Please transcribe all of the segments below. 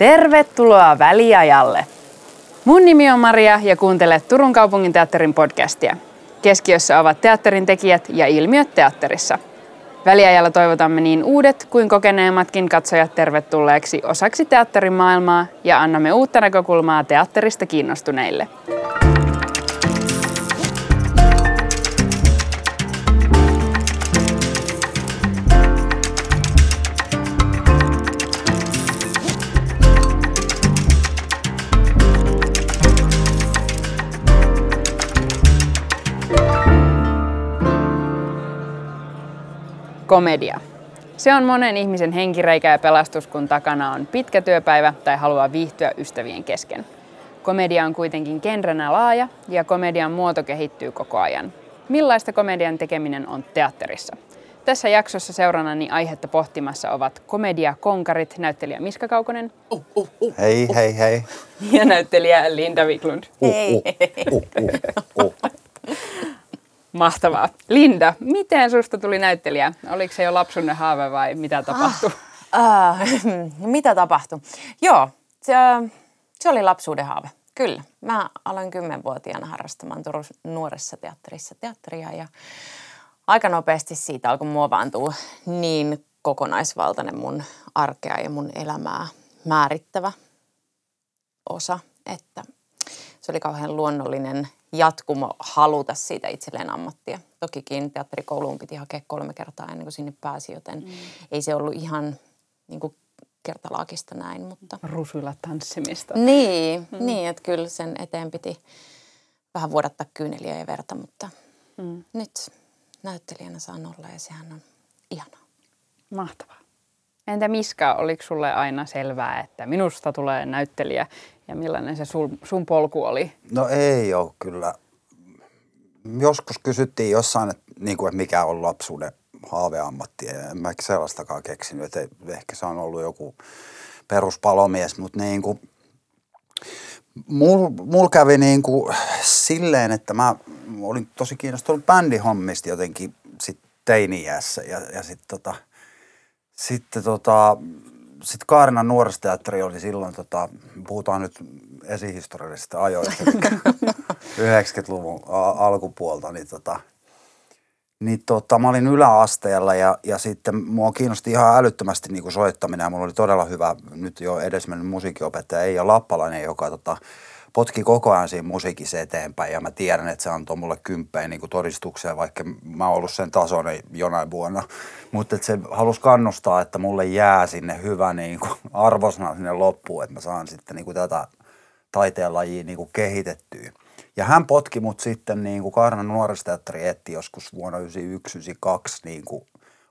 Tervetuloa väliajalle! Mun nimi on Maria ja kuuntelet Turun kaupungin teatterin podcastia. Keskiössä ovat teatterin tekijät ja ilmiöt teatterissa. Väliajalla toivotamme niin uudet kuin kokeneemmatkin katsojat tervetulleeksi osaksi teatterin maailmaa ja annamme uutta näkökulmaa teatterista kiinnostuneille. Komedia. Se on monen ihmisen henkireikä ja pelastus, kun takana on pitkä työpäivä tai haluaa viihtyä ystävien kesken. Komedia on kuitenkin genrenä laaja ja komedian muoto kehittyy koko ajan. Millaista komedian tekeminen on teatterissa? Tässä jaksossa seurannani aihetta pohtimassa ovat komedia-konkarit, näyttelijä Miska Kaukonen. Uh, uh, uh, hei, hei, hei. Ja näyttelijä Linda Wiklund. Hei. Mahtavaa. Linda, miten susta tuli näyttelijä? Oliko se jo lapsunne haave vai mitä tapahtui? Ah, äh, mitä tapahtui? Joo, se, se oli lapsuuden haave. Kyllä. Mä aloin kymmenvuotiaana harrastamaan Turun nuoressa teatterissa teatteria ja aika nopeasti siitä alkoi muovaantua niin kokonaisvaltainen mun arkea ja mun elämää määrittävä osa, että se oli kauhean luonnollinen jatkumo haluta siitä itselleen ammattia. Tokikin teatterikouluun piti hakea kolme kertaa ennen kuin sinne pääsi, joten mm. ei se ollut ihan niin kuin kertalaakista näin. Mutta... Rusuilla tanssimista. Niin, mm. niin, että kyllä sen eteen piti vähän vuodattaa kyyneliä ja verta, mutta mm. nyt näyttelijänä saan olla ja sehän on ihanaa. Mahtavaa. Entä Miska, oliko sulle aina selvää, että minusta tulee näyttelijä ja millainen se sun, sun polku oli? No ei ole kyllä. Joskus kysyttiin jossain, että, niin kuin, että mikä on lapsuuden haaveammatti. En mä sellaistakaan keksinyt, että ehkä se on ollut joku peruspalomies, mutta niin kuin, Mulla mul kävi niin kuin silleen, että mä olin tosi kiinnostunut bändihommista jotenkin sit teini-iässä ja, ja sitten tota, sitten tota, sit Kaarinan nuorisoteatteri oli silloin, tota, puhutaan nyt esihistoriallisista ajoista, 90-luvun alkupuolta, niin, tota, niin tota, mä olin yläasteella ja, ja sitten mua kiinnosti ihan älyttömästi niin kuin soittaminen ja mulla oli todella hyvä nyt jo edesmennyt musiikkiopettaja Eija Lappalainen, joka tota, potki koko ajan siinä musiikissa eteenpäin ja mä tiedän, että se antoi mulle kymppeen niin todistukseen, vaikka mä oon ollut sen tasoinen jonain vuonna. Mutta se halusi kannustaa, että mulle jää sinne hyvä niin kuin arvosana sinne loppuun, että mä saan sitten niin kuin tätä taiteenlajia niin kuin kehitettyä. Ja hän potki mut sitten niin kuin Kaarnan nuorisoteatteri etti joskus vuonna 1991-1992 niin kuin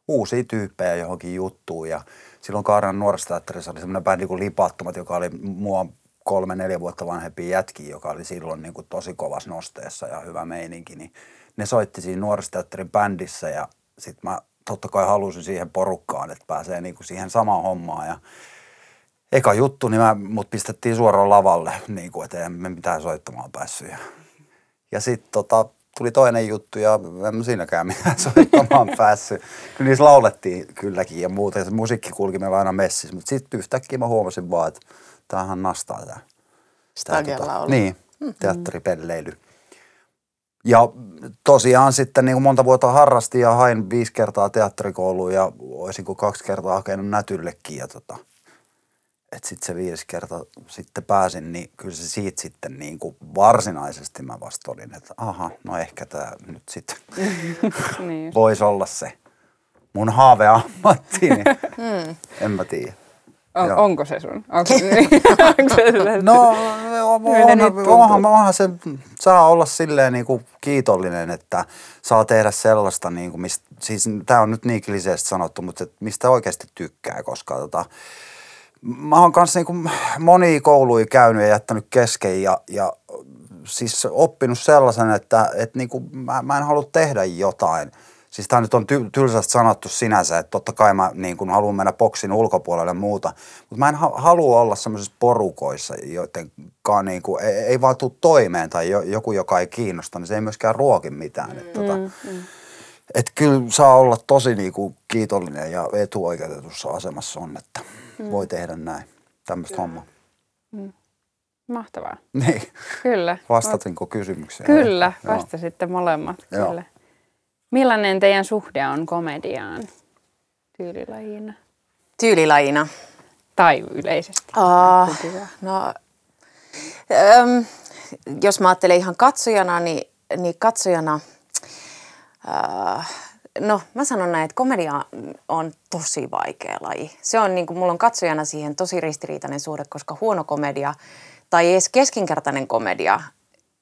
uusia tyyppejä johonkin juttuun. Ja silloin Kaarnan nuorisoteatterissa oli semmoinen bändi kuin Lipattomat, joka oli mua kolme, neljä vuotta vanhempi jätki, joka oli silloin niin kuin tosi kovas nosteessa ja hyvä meininki, niin ne soitti siinä nuorisoteatterin bändissä ja sitten mä totta kai halusin siihen porukkaan, että pääsee niin kuin siihen samaan hommaan ja eka juttu, niin mä, mut pistettiin suoraan lavalle, niin kuin, että me mitään soittamaan päässyt. Ja, ja sitten tota, tuli toinen juttu ja en mä siinäkään mitään soittamaan päässyt. Kyllä niissä laulettiin kylläkin ja muuta ja se musiikki kulki meillä aina messissä, mutta sitten yhtäkkiä mä huomasin vaan, että tämähän nastaa tämä. Stagella tota, Niin, mm-hmm. teatteripelleily. Ja tosiaan sitten niin kuin monta vuotta harrastin ja hain viisi kertaa teatterikouluun ja olisin kuin kaksi kertaa hakenut nätyllekin. Ja tota, että sitten se viisi kertaa sitten pääsin, niin kyllä se siitä sitten niin kuin varsinaisesti mä vasta olin, että aha, no ehkä tämä nyt sitten niin. voisi olla se mun haaveammatti, niin mm. en mä tiedä. On, onko se sun? Onko, onko se no onhan, onhan, onhan se, saa olla silleen niin kuin kiitollinen, että saa tehdä sellaista, niin kuin, mistä, siis tämä on nyt niin kliseesti sanottu, mutta mistä oikeasti tykkää, koska tota, mä oon kanssa niin kuin monia kouluja käynyt ja jättänyt kesken ja, ja siis oppinut sellaisen, että, että niin kuin mä, mä en halua tehdä jotain – siis tämä nyt on ty- tylsästi sanottu sinänsä, että totta kai mä niin kun haluan mennä boksin ulkopuolelle ja muuta, mutta mä en ha- halua olla semmoisissa porukoissa, joiden niin kuin, ei, ei vaan tule toimeen tai jo, joku, joka ei kiinnosta, niin se ei myöskään ruoki mitään. Mm. Että, tota, mm, mm. Et kyllä saa olla tosi niin kuin, kiitollinen ja etuoikeutetussa asemassa on, että mm. voi tehdä näin. tämmöistä hommaa. Mahtavaa. Niin, Kyllä. vastatinko kysymykseen? Kyllä, vastasitte molemmat. Joo. Kyllä. Millainen teidän suhde on komediaan tyylilajina? Tyylilajina. Tai yleisesti? Uh, no, äm, jos mä ajattelen ihan katsojana, niin, niin katsojana, äh, no mä sanon näin, että komedia on tosi vaikea laji. Se on niin kuin, mulla on katsojana siihen tosi ristiriitainen suhde, koska huono komedia tai edes keskinkertainen komedia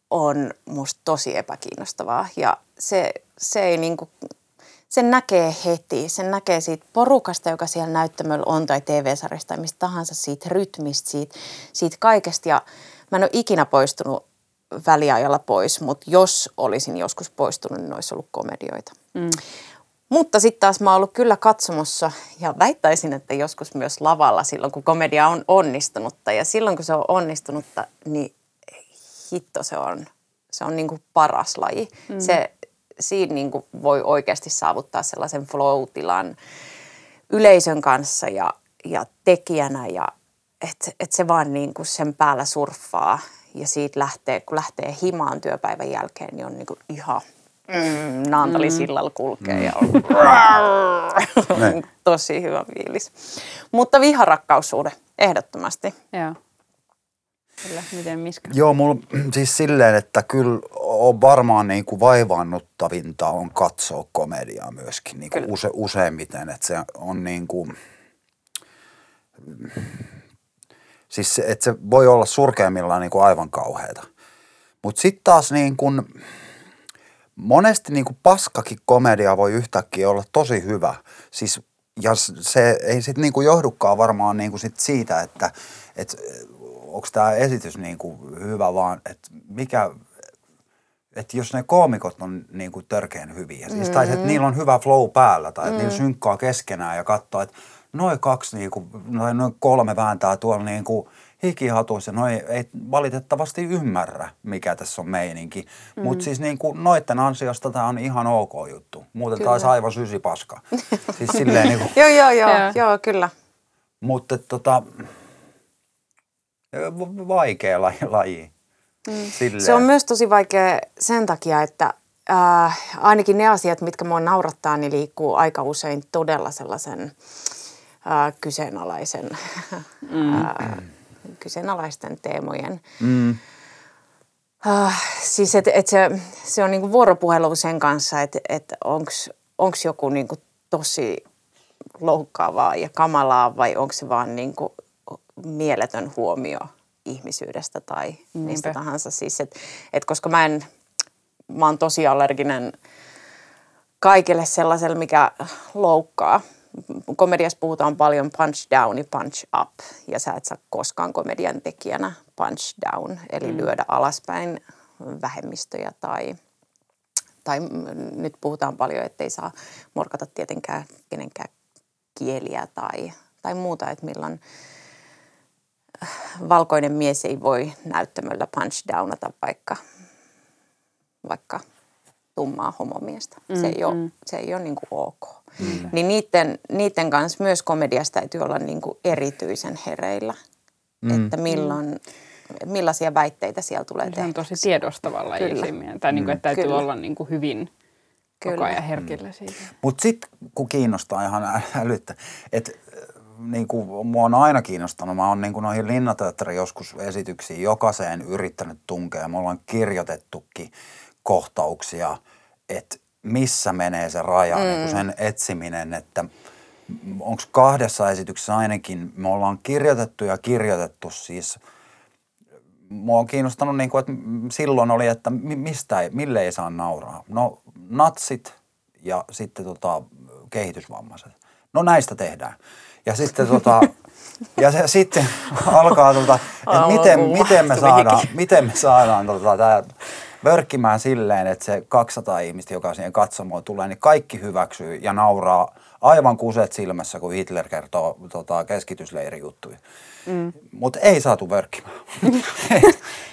on musta tosi epäkiinnostavaa. Ja se, se ei niin kuin, sen näkee heti. Sen näkee siitä porukasta, joka siellä näyttämöllä on, tai TV-sarjasta, tai mistä tahansa, siitä rytmistä, siitä, siitä kaikesta. Ja mä en ole ikinä poistunut väliajalla pois, mutta jos olisin joskus poistunut, niin olisi ollut komedioita. Mm. Mutta sitten taas mä oon ollut kyllä katsomossa ja väittäisin, että joskus myös lavalla silloin, kun komedia on onnistunutta. Ja silloin, kun se on onnistunutta, niin hitto se on, se on niin kuin paras laji. Mm. Se, siinä niin kuin voi oikeasti saavuttaa sellaisen flow-tilan yleisön kanssa ja, ja tekijänä ja että et se vaan niin kuin sen päällä surffaa ja siitä lähtee, kun lähtee himaan työpäivän jälkeen, niin on niin kuin ihan mm, Naantali-sillalla kulkee ja on tosi hyvä fiilis. Mutta viharakkaussuhde, ehdottomasti. Joo. Kyllä, miten Miska? Joo, mulla siis silleen, että kyllä on varmaan niin kuin vaivaannuttavinta on katsoa komediaa myöskin niin kuin use, useimmiten, että se on niin kuin, siis se, että se voi olla surkeimmillaan niin kuin aivan kauheata. Mutta sitten taas niin kuin, monesti niin kuin paskakin komedia voi yhtäkkiä olla tosi hyvä. Siis, ja se ei sitten niin kuin johdukaan varmaan niin kuin sit siitä, että et, onko tämä esitys niin kuin hyvä, vaan että mikä, että jos ne koomikot on niin kuin törkeän hyviä, siis, tai että niillä on hyvä flow päällä, tai että niillä synkkaa keskenään ja katsoo, että noin kaksi, niin kuin, noin, noin kolme vääntää tuolla niin kuin hikihatuissa, noi ei valitettavasti ymmärrä, mikä tässä on meininki. Mm. Mutta siis niin kuin noitten ansiosta tämä on ihan ok juttu. Muuten taisi aivan sysipaska. siis silleen niin kuin, Joo, joo, joo, Joo. kyllä. mutta tota, vaikea laji. laji. Mm. Se on myös tosi vaikea sen takia, että äh, ainakin ne asiat, mitkä mua naurattaa, niin liikkuu aika usein todella sellaisen äh, kyseenalaisen, mm. äh, kyseenalaisten teemojen. Mm. Äh, siis et, et se, se on niinku vuoropuhelu sen kanssa, että et onko joku niinku tosi loukkaavaa ja kamalaa vai onko se vaan niinku mieletön huomio ihmisyydestä tai mistä Niinpä. tahansa. Siis et, et koska mä en, mä oon tosi allerginen kaikelle sellaiselle, mikä loukkaa. Komediassa puhutaan paljon punch down ja punch up, ja sä et saa koskaan komedian tekijänä punch down, eli mm. lyödä alaspäin vähemmistöjä tai, tai nyt puhutaan paljon, että ei saa morkata tietenkään kenenkään kieliä tai, tai muuta, että milloin valkoinen mies ei voi näyttämöllä punch downata vaikka, vaikka tummaa homomiestä. Mm, se ei ole, mm. se ei ole niin kuin ok. Mm. Niin niiden, niiden kanssa myös komediasta täytyy olla niin kuin erityisen hereillä, mm. että milloin, millaisia väitteitä siellä tulee Se on tosi tiedostavalla siinä Tai niin kuin, että täytyy Kyllä. olla niin kuin hyvin koko Kyllä. ajan herkillä siitä. Mutta sitten kun kiinnostaa ihan älyttä, että niin kuin mua on aina kiinnostanut, mä oon niin kuin noihin linnateatterin joskus esityksiin jokaiseen yrittänyt tunkea. Me ollaan kirjoitettukin kohtauksia, että missä menee se raja, mm. niin kuin sen etsiminen, että onko kahdessa esityksessä ainakin, me ollaan kirjoitettu ja kirjoitettu siis mua on kiinnostanut, niin kuin, että silloin oli, että mi- mistä ei, mille ei saa nauraa. No natsit ja sitten tota, kehitysvammaiset. No näistä tehdään. Ja sitten, tota, ja se, sitten alkaa, tota, että miten, miten me saadaan, miten me saadaan tota, tää vörkkimään silleen, että se 200 ihmistä, joka siihen katsomoon tulee, niin kaikki hyväksyy ja nauraa aivan kuset silmässä, kun Hitler kertoo tota, keskitysleirijuttuja. Mm. Mutta ei saatu vörkkimään.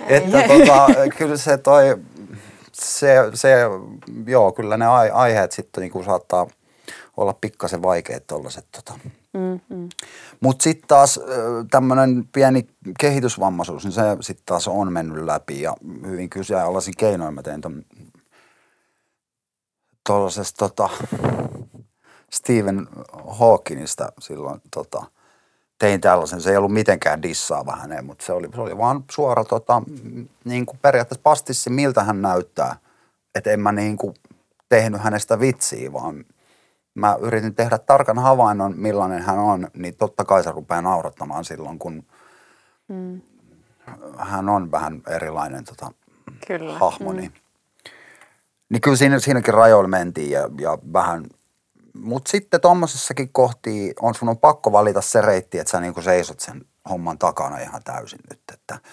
että tota, kyllä se toi, se, se, joo, kyllä ne ai- aiheet sitten niinku saattaa olla pikkasen vaikeat tollaset tota, Mm, Mutta sitten taas tämmöinen pieni kehitysvammaisuus, niin se sitten taas on mennyt läpi ja hyvin kyseenalaisin keinoin mä tein tuollaisesta tota, Stephen Hawkingista silloin tota, tein tällaisen. Se ei ollut mitenkään dissaava häneen, mutta se oli, se oli vaan suora tota, niin kuin periaatteessa pastissi, miltä hän näyttää. Että en mä niin kuin tehnyt hänestä vitsiä, vaan mä yritin tehdä tarkan havainnon, millainen hän on, niin totta kai se rupeaa naurattamaan silloin, kun mm. hän on vähän erilainen tota, kyllä. hahmo. Mm. Niin, niin kyllä siinä, siinäkin rajoilla mentiin ja, ja vähän, mutta sitten tuommoisessakin kohti on sun on pakko valita se reitti, että sä niinku seisot sen homman takana ihan täysin nyt, että –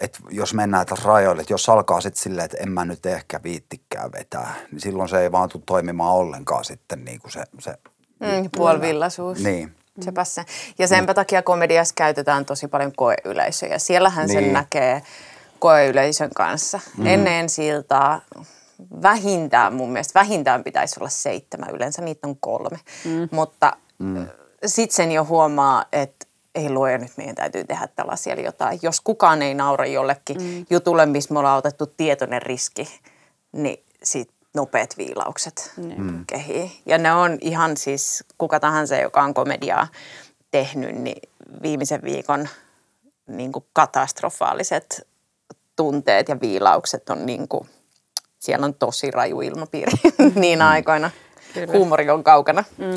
että jos mennään tässä rajoille, että jos alkaa sitten silleen, että en mä nyt ehkä viittikään vetää, niin silloin se ei vaan tule toimimaan ollenkaan sitten niin kuin se, se mm, puolivillaisuus. Niin. Sepä se. Ja senpä mm. takia komediassa käytetään tosi paljon koeyleisöjä. Siellähän niin. sen näkee koeyleisön kanssa. Mm. Ennen siltaa vähintään mun mielestä, vähintään pitäisi olla seitsemän, yleensä niitä on kolme. Mm. Mutta mm. sitten sen jo huomaa, että ei luoja nyt meidän täytyy tehdä tällaisia jotain. Jos kukaan ei naura jollekin mm. jutulle, missä me ollaan otettu tietoinen riski, niin sit nopeat viilaukset mm. kehii. Ja ne on ihan siis, kuka tahansa, joka on komediaa tehnyt, niin viimeisen viikon niin kuin katastrofaaliset tunteet ja viilaukset on niin kuin, siellä on tosi raju ilmapiiri niin aikoina. Kyllä. Huumori on kaukana. Mm.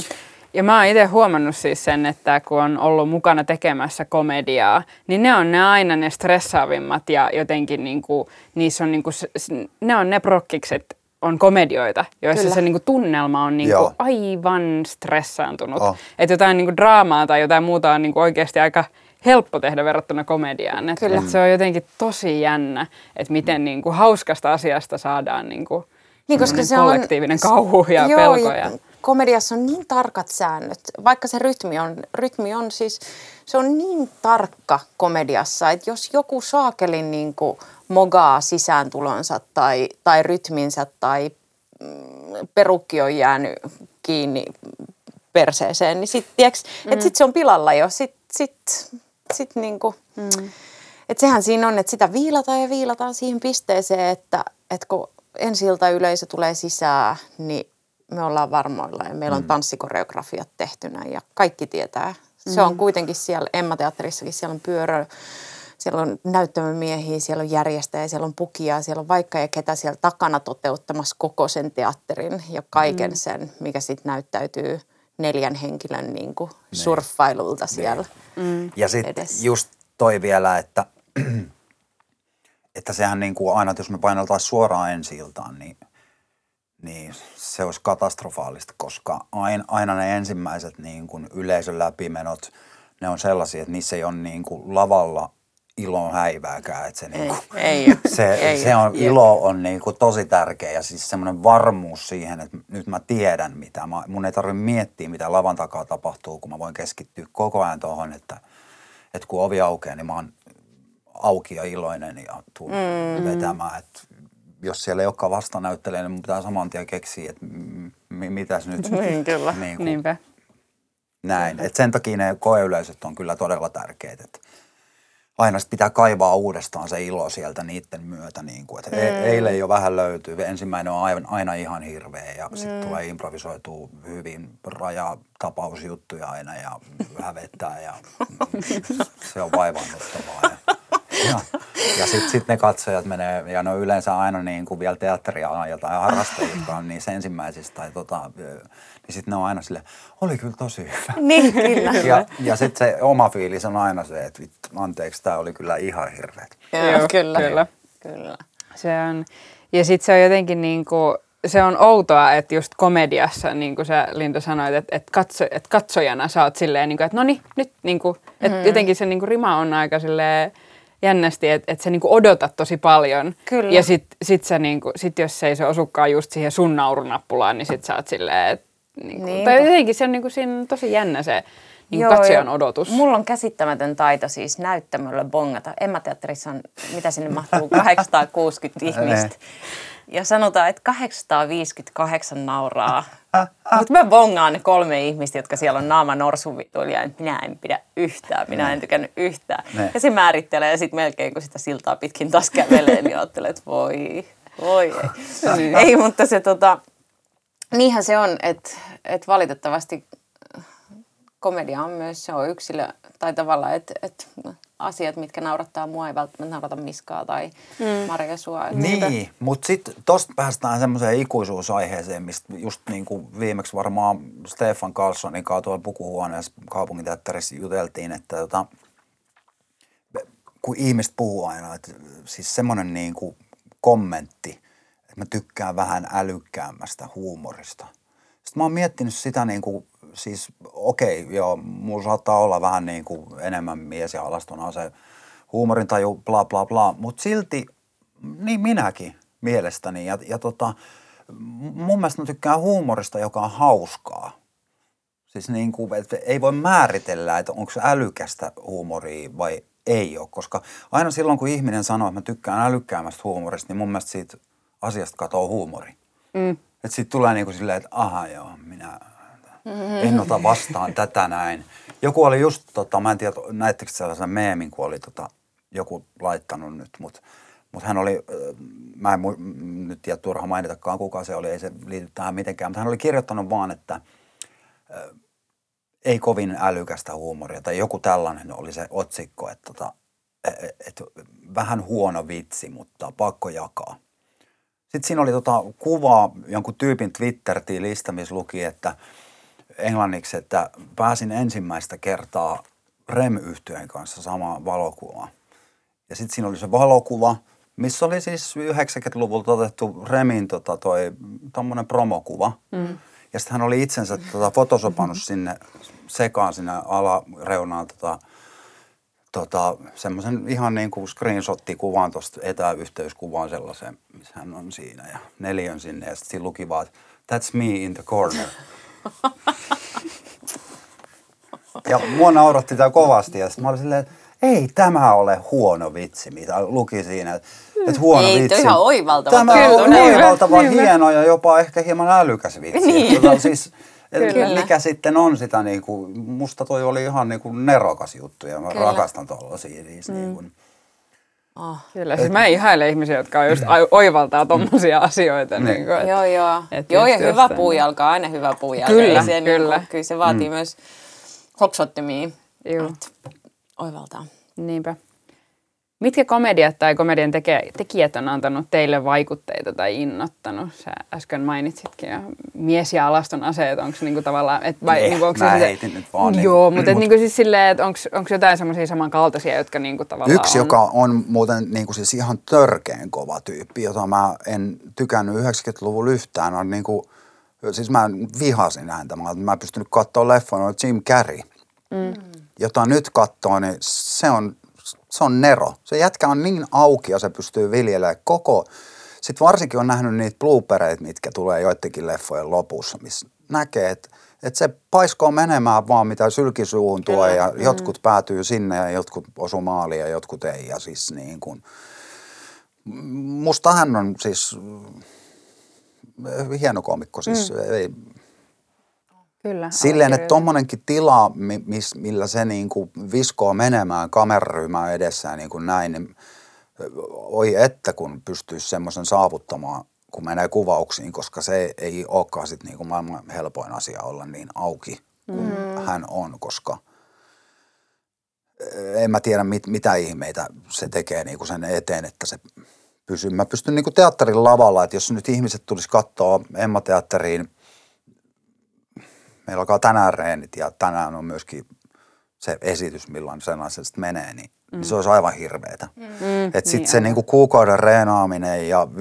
Ja mä oon itse huomannut siis sen, että kun on ollut mukana tekemässä komediaa, niin ne on ne aina ne stressaavimmat ja jotenkin niinku, niissä on niinku, ne on ne prokkikset, on komedioita, joissa Kyllä. se niinku tunnelma on niinku aivan stressaantunut. Oh. Että jotain niinku draamaa tai jotain muuta on niinku oikeasti aika helppo tehdä verrattuna komediaan. Et, et se on jotenkin tosi jännä, että miten niinku hauskasta asiasta saadaan niinku niin, koska se kollektiivinen on, kauhu ja joo, pelko. Ja, komediassa on niin tarkat säännöt, vaikka se rytmi on, rytmi on siis, se on niin tarkka komediassa, että jos joku saakelin niin kuin mogaa sisääntulonsa tai, tai rytminsä tai mm, perukki on jäänyt kiinni perseeseen, niin sitten mm. sit se on pilalla jo. Sit, sit niin kuin, mm. et sehän siinä on, että sitä viilataan ja viilataan siihen pisteeseen, että, että kun ensi yleisö tulee sisään, niin me ollaan varmoilla ja meillä on mm. tanssikoreografiat tehtynä ja kaikki tietää. Se on mm. kuitenkin siellä Emma-teatterissakin, siellä on pyörö, siellä on näyttämömiehiä, siellä on järjestäjä, siellä on pukia, siellä on vaikka ja ketä siellä takana toteuttamassa koko sen teatterin ja kaiken mm. sen, mikä sitten näyttäytyy neljän henkilön niin kuin niin. surffailulta niin. siellä mm. Ja sitten just toi vielä, että, että sehän niin kuin aina, jos me paineltaisiin suoraan ensi iltaan, niin – niin se olisi katastrofaalista, koska aina, aina ne ensimmäiset niin kuin yleisön läpimenot, ne on sellaisia, että niissä ei ole niin kuin lavalla ilon häivääkään. Että se, niin kuin, ei, ei, se, ei, se on, ei. ilo on niin kuin tosi tärkeä ja siis semmoinen varmuus siihen, että nyt mä tiedän mitä. Mä, mun ei tarvitse miettiä, mitä lavan takaa tapahtuu, kun mä voin keskittyä koko ajan tuohon, että, että kun ovi aukeaa, niin mä oon auki ja iloinen ja tuun mm. vetämään. Että jos siellä ei olekaan vastanäyttelijä, niin pitää saman tien keksiä, että m- mitäs nyt. Niin, kyllä. Niin kuin, Niinpä. Näin. Et sen takia ne koeyleisöt on kyllä todella tärkeitä. Et aina sit pitää kaivaa uudestaan se ilo sieltä niiden myötä. Niin kuin, et e- mm. Eilen jo vähän löytyy. Ensimmäinen on aina, aina ihan hirveä ja mm. sitten tulee improvisoitua hyvin rajatapausjuttuja aina ja hävettää ja se on vaivannuttavaa. Ja ja, ja sitten sit ne katsojat menee, ja ne on yleensä aina niin kuin vielä teatteria jotain harrastajia, jotka on niissä ensimmäisissä, tai tota, niin sitten ne on aina sille, oli kyllä tosi hyvä. Niin, kyllä. Ja, ja sitten se oma fiilis on aina se, että vittu, anteeksi, tämä oli kyllä ihan hirveet. Joo, kyllä. kyllä. kyllä. Se on, ja sitten se on jotenkin niin kuin, se on outoa, että just komediassa, niin kuin sä Linda sanoit, että, että, katso, että katsojana sä oot silleen, niin kuin, että no niin, nyt, niin kuin, että mm. jotenkin se niin kuin rima on aika silleen, jännästi, että et sä niinku odotat tosi paljon. Kyllä. Ja sit, sit, sä niinku, sit jos se ei se osukaan just siihen sun naurunappulaan, niin sit sä oot silleen, että niinku, tai jotenkin se on niinku siinä tosi jännä se niin katsojan odotus. Mulla on käsittämätön taito siis näyttämöllä bongata. Emma-teatterissa on, mitä sinne mahtuu, 860 ihmistä. Ja sanotaan, että 858 nauraa. Mutta mä bongaan ne kolme ihmistä, jotka siellä on naama norsuvituilija, että minä en pidä yhtään, minä en tykännyt yhtään. Ne. Ja se määrittelee ja sitten melkein kun sitä siltaa pitkin taas kävelee, niin ajattelee, että voi, voi ei. Ei, mutta se tota, niinhän se on, että, että valitettavasti komedia on myös, se on yksilö, tai tavallaan, että, että asiat, mitkä naurattaa mua, ei välttämättä naurata Miskaa tai mm. Maria sua. Niin, mutta sitten tosta päästään semmoiseen ikuisuusaiheeseen, mistä just niin kuin viimeksi varmaan Stefan Carlsonin kanssa tuolla pukuhuoneessa kaupunginteatterissa juteltiin, että tota, kun ihmiset puhuu aina, että siis semmoinen niin kuin kommentti, että mä tykkään vähän älykkäämmästä huumorista. Sitten mä oon miettinyt sitä niin kuin siis okei, okay, joo, mulla saattaa olla vähän niin kuin enemmän mies ja alastona se huumorintaju, bla bla bla, mutta silti niin minäkin mielestäni. Ja, ja tota, mun mielestä mä tykkään huumorista, joka on hauskaa. Siis niin kuin, että ei voi määritellä, että onko se älykästä huumoria vai ei ole, koska aina silloin kun ihminen sanoo, että mä tykkään älykkäämmästä huumorista, niin mun mielestä siitä asiasta katoo huumori. Mm. Että siitä tulee niin kuin silleen, että aha joo, minä. En ota vastaan tätä näin. Joku oli just, tota, mä en tiedä, näettekö sellaisen meemin, kun oli tota, joku laittanut nyt, mutta mut hän oli, mä en nyt tiedä turha mainitakaan kuka se oli, ei se liity tähän mitenkään, mutta hän oli kirjoittanut vaan, että äh, ei kovin älykästä huumoria tai joku tällainen oli se otsikko, että tota, et, et, vähän huono vitsi, mutta pakko jakaa. Sitten siinä oli tota kuva jonkun tyypin Twitter-tilistä, missä luki, että – englanniksi, että pääsin ensimmäistä kertaa rem kanssa samaan valokuvaan. Ja sitten siinä oli se valokuva, missä oli siis 90-luvulta otettu Remin tota, toi, tommonen promokuva. Mm. Ja sitten hän oli itsensä tota, fotosopannut mm-hmm. sinne sekaan sinne alareunaan tota, tota, semmoisen ihan niin kuin screenshot-kuvan tuosta etäyhteyskuvaan sellaisen, missä hän on siinä ja neljön sinne. Ja sitten siinä luki vaan, that's me in the corner. Ja mua nauratti tämä kovasti ja sitten mä olin silleen, että ei tämä ole huono vitsi, mitä luki siinä. Että et huono ei, vitsi. ihan oivaltava. Tämä on oivaltava, hieno ja jopa ehkä hieman älykäs vitsi. Niin. Tota, siis, mikä sitten on sitä, niin kuin, musta toi oli ihan niin kuin nerokas juttu ja mä Kyllä. rakastan tuollaisia. Siis, mm. niin kuin, Oh. Kyllä, siis mä ihailen ihmisiä, jotka on just oivaltaa tommosia mm. asioita. Niin. Niin kuin, et, joo, joo. Et joo, ja hyvä puujalka on aina hyvä puujalka. Kyllä, se, kyllä. Niin kuin, kyllä se vaatii mm. myös hoksottimia. Joo. Oivaltaa. Niinpä. Mitkä komediat tai komedian teke- tekijät on antanut teille vaikutteita tai innottanut? Sä äsken mainitsitkin jo mies ja alaston aseet, onko se niinku tavallaan... Et vai, ne, niinku, onko mä se heitin nyt vaan. Niin joo, mutta mut, niinku siis silleen, että onko jotain semmoisia samankaltaisia, jotka niinku tavallaan Yksi, on... joka on muuten niinku siis ihan törkeen kova tyyppi, jota mä en tykännyt 90-luvulla yhtään, on niinku, siis mä vihasin häntä, mä, mä pystynyt katsoa leffoja, on Jim Carrey. Mm. Jota nyt katsoo, niin se on se on nero. Se jätkä on niin auki ja se pystyy viljelemään koko... Sitten varsinkin on nähnyt niitä bloopereita, mitkä tulee joidenkin leffojen lopussa, missä näkee, että että se paiskoo menemään vaan mitä sylkisuuhun tulee ja mm. jotkut päätyy sinne ja jotkut osu maaliin ja jotkut ei. Ja siis niin kuin, musta hän on siis hieno komikko, siis mm. ei, Kyllä. Silleen, että tuommoinenkin tila, millä se niin kuin viskoo menemään kameraryhmään edessään niin kuin näin, niin oi että kun pystyisi semmoisen saavuttamaan, kun menee kuvauksiin, koska se ei olekaan sit niin kuin maailman helpoin asia olla niin auki kuin mm. hän on, koska en mä tiedä mit, mitä ihmeitä se tekee niin kuin sen eteen, että se pysyy. Mä pystyn niin kuin teatterin lavalla, että jos nyt ihmiset tulisi katsoa Emma-teatteriin – meillä alkaa tänään reenit ja tänään on myöskin se esitys, milloin sen asiasta menee, niin, mm. niin se olisi aivan hirveetä. Mm. Että sitten niin se niinku kuukauden reenaaminen ja 15-20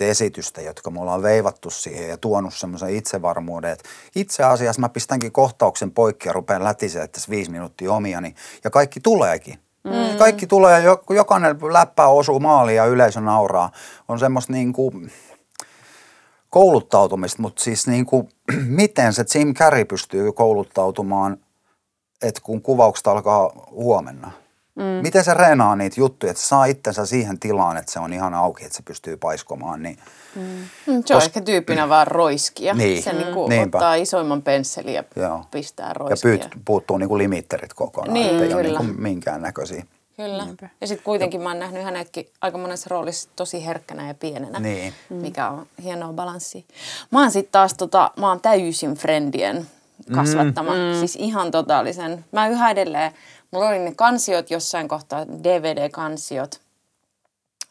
esitystä, jotka me ollaan veivattu siihen ja tuonut semmoisen itsevarmuuden, että itse asiassa mä pistänkin kohtauksen poikki ja rupean lätisemään tässä viisi minuuttia omiani ja kaikki tuleekin. Mm. Kaikki tulee, jokainen läppä osuu maaliin ja yleisö nauraa. On semmoista niin kuin, kouluttautumista, mutta siis niin kuin, miten se Jim Carrey pystyy kouluttautumaan että kun kuvaukset alkaa huomenna, mm. miten se reenaa niitä juttuja, että saa itsensä siihen tilaan, että se on ihan auki, että se pystyy paiskomaan, niin Mm, se on Kos- ehkä tyyppinä vaan roiskia. Niin. Se niinku Niinpä. ottaa isoimman pensselin ja Joo. pistää ja roiskia. pyyt, puuttuu niinku limitterit kokonaan, Niin, ettei ole kyllä. niinku minkään näköisiä. Kyllä. Ja sitten kuitenkin mä oon nähnyt hänetkin aika monessa roolissa tosi herkkänä ja pienenä, Niin. mikä on hienoa balanssia. Mä oon sitten taas tota, mä oon täysin friendien kasvattama. Mm. Siis ihan totaalisen. Mä yhä edelleen, mulla oli ne kansiot jossain kohtaa, DVD-kansiot.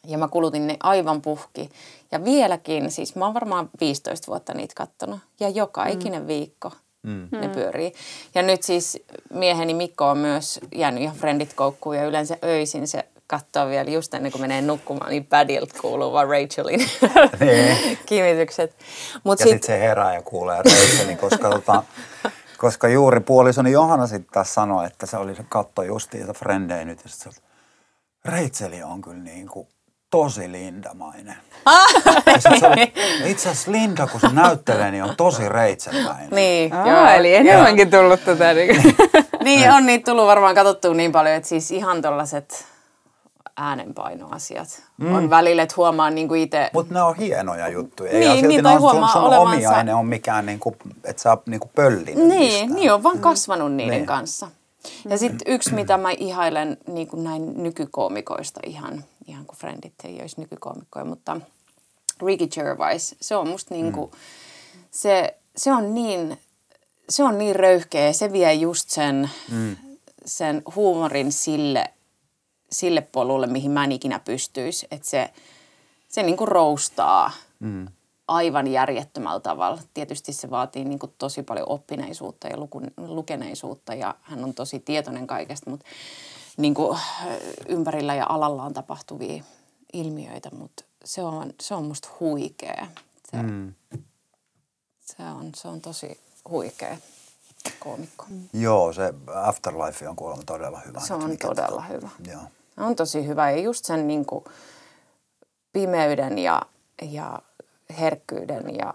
Ja mä kulutin ne aivan puhki. Ja vieläkin, siis mä oon varmaan 15 vuotta niitä kattonut. Ja joka ikinen viikko mm. ne pyörii. Ja nyt siis mieheni Mikko on myös jäänyt ihan friendit koukkuun. Ja yleensä öisin se katsoo vielä just ennen kuin menee nukkumaan, niin Padilta kuuluu vaan Rachelin Niin. kimitykset. Mut Ja sitten se herää ja kuulee Rachelin, koska, tota, koska juuri puolisoni Johanna sitten taas sanoi, että se oli se katto justiinsa Frendei nyt. Ja sit se, Racheli on kyllä niin kuin tosi Lindamainen. Oli, itse asiassa Linda, kun se näyttelee, niin on tosi Rachel-mäinen. Niin, Aa, eli enemmänkin tullut tätä. Niin. Niin, on niitä tullut varmaan katsottua niin paljon, että siis ihan tollaset äänenpainoasiat mm. on välillä, että huomaa niin kuin itse... Mutta ne on hienoja juttuja. Niin, ja silti niin, ne on sun, huomaa sun olevansa- omia, ei ne ole mikään, niinku, että sä oot niinku pöllinen Niin, mistään. niin on vaan kasvanut niiden Niin. kanssa. Ja sitten yksi, mitä mä ihailen niin kuin näin nykykoomikoista ihan, ihan kuin Friendit ei olisi nykykoomikkoja, mutta Ricky Gervais, se on musta niin kuin, se, se on niin, se on niin röyhkeä, se vie just sen, mm. sen huumorin sille, sille polulle, mihin mä en ikinä pystyisi, että se, se niin kuin roustaa mm. aivan järjettömällä tavalla. Tietysti se vaatii niin kuin tosi paljon oppineisuutta ja luku, lukeneisuutta ja hän on tosi tietoinen kaikesta, mutta niin kuin ympärillä ja alallaan tapahtuvia ilmiöitä, mutta se on, se on musta huikea. Se, mm. se, on, se on tosi huikea koomikko. Joo, se Afterlife on kuulemma todella hyvä. Se on todella tota- hyvä. Joo. On tosi hyvä ja just sen niin kuin pimeyden ja, ja herkkyyden ja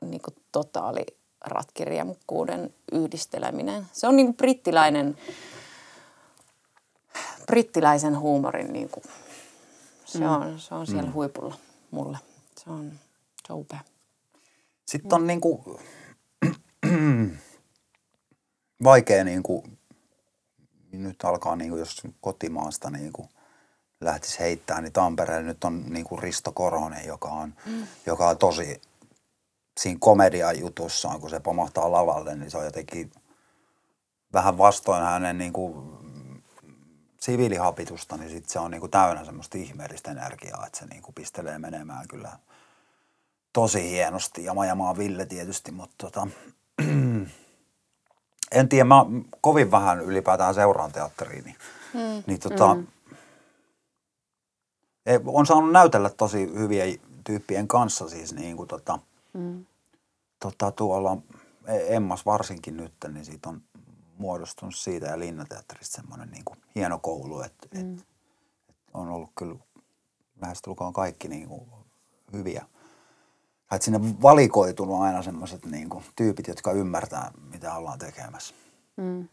niin kuin totaali ratkirjamukkuuden yhdisteleminen. Se on niin kuin brittiläinen, brittiläisen huumorin, niin kuin, se, on, se on siellä huipulla mulle. Se on, se on upea. Sitten on niinku, vaikea niinku, nyt alkaa niinku, jos kotimaasta niinku lähtisi heittämään, niin Tampereella nyt on niinku Risto Korhonen, joka on, mm. joka on tosi siinä komedian jutussaan, kun se pomahtaa lavalle, niin se on jotenkin vähän vastoin hänen niinku siviilihapitusta, niin sit se on niinku täynnä semmoista ihmeellistä energiaa, että se niinku pistelee menemään kyllä tosi hienosti. Ja Majamaa Ville tietysti, mutta tota, en tiedä, mä kovin vähän ylipäätään seuraan teatteriin, niin, mm. niin tota, mm. on saanut näytellä tosi hyviä tyyppien kanssa siis niin kuin tota, mm. tota tuolla Emmas varsinkin nyt, niin siitä on muodostunut siitä ja Linnateatterista semmoinen niin kuin hieno koulu, että mm. et, et on ollut kyllä lähestulkoon kaikki niin kuin hyviä. Että sinne valikoitunut aina semmoiset niin kuin, tyypit, jotka ymmärtää, mitä ollaan tekemässä. Mm.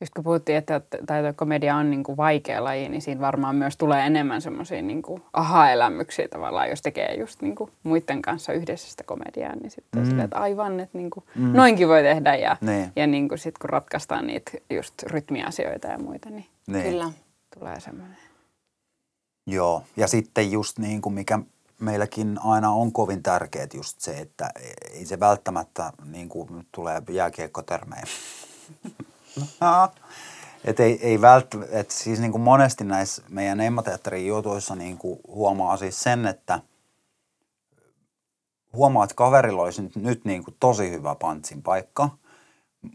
Just kun puhuttiin, että tai tuo komedia on niin kuin vaikea laji, niin siinä varmaan myös tulee enemmän semmoisia niin kuin aha-elämyksiä tavallaan, jos tekee just niin kuin muiden kanssa yhdessä sitä komediaa, niin sitten mm. silleen, että aivan, että niin kuin mm. noinkin voi tehdä ja, Niin. ja niin kuin sit kun ratkaistaan niitä just rytmiasioita ja muita, niin Niin. Kyllä. tulee semmoinen. Joo, ja sitten just niin kuin mikä meilläkin aina on kovin tärkeää just se, että ei se välttämättä, niin kuin nyt tulee jääkiekkotermejä, että ei, ei välttämättä, että siis niin kuin monesti näissä meidän emmateatterin jutuissa niin kuin huomaa siis sen, että huomaa, että kaverilla olisi nyt, nyt niin kuin tosi hyvä pantsin paikka,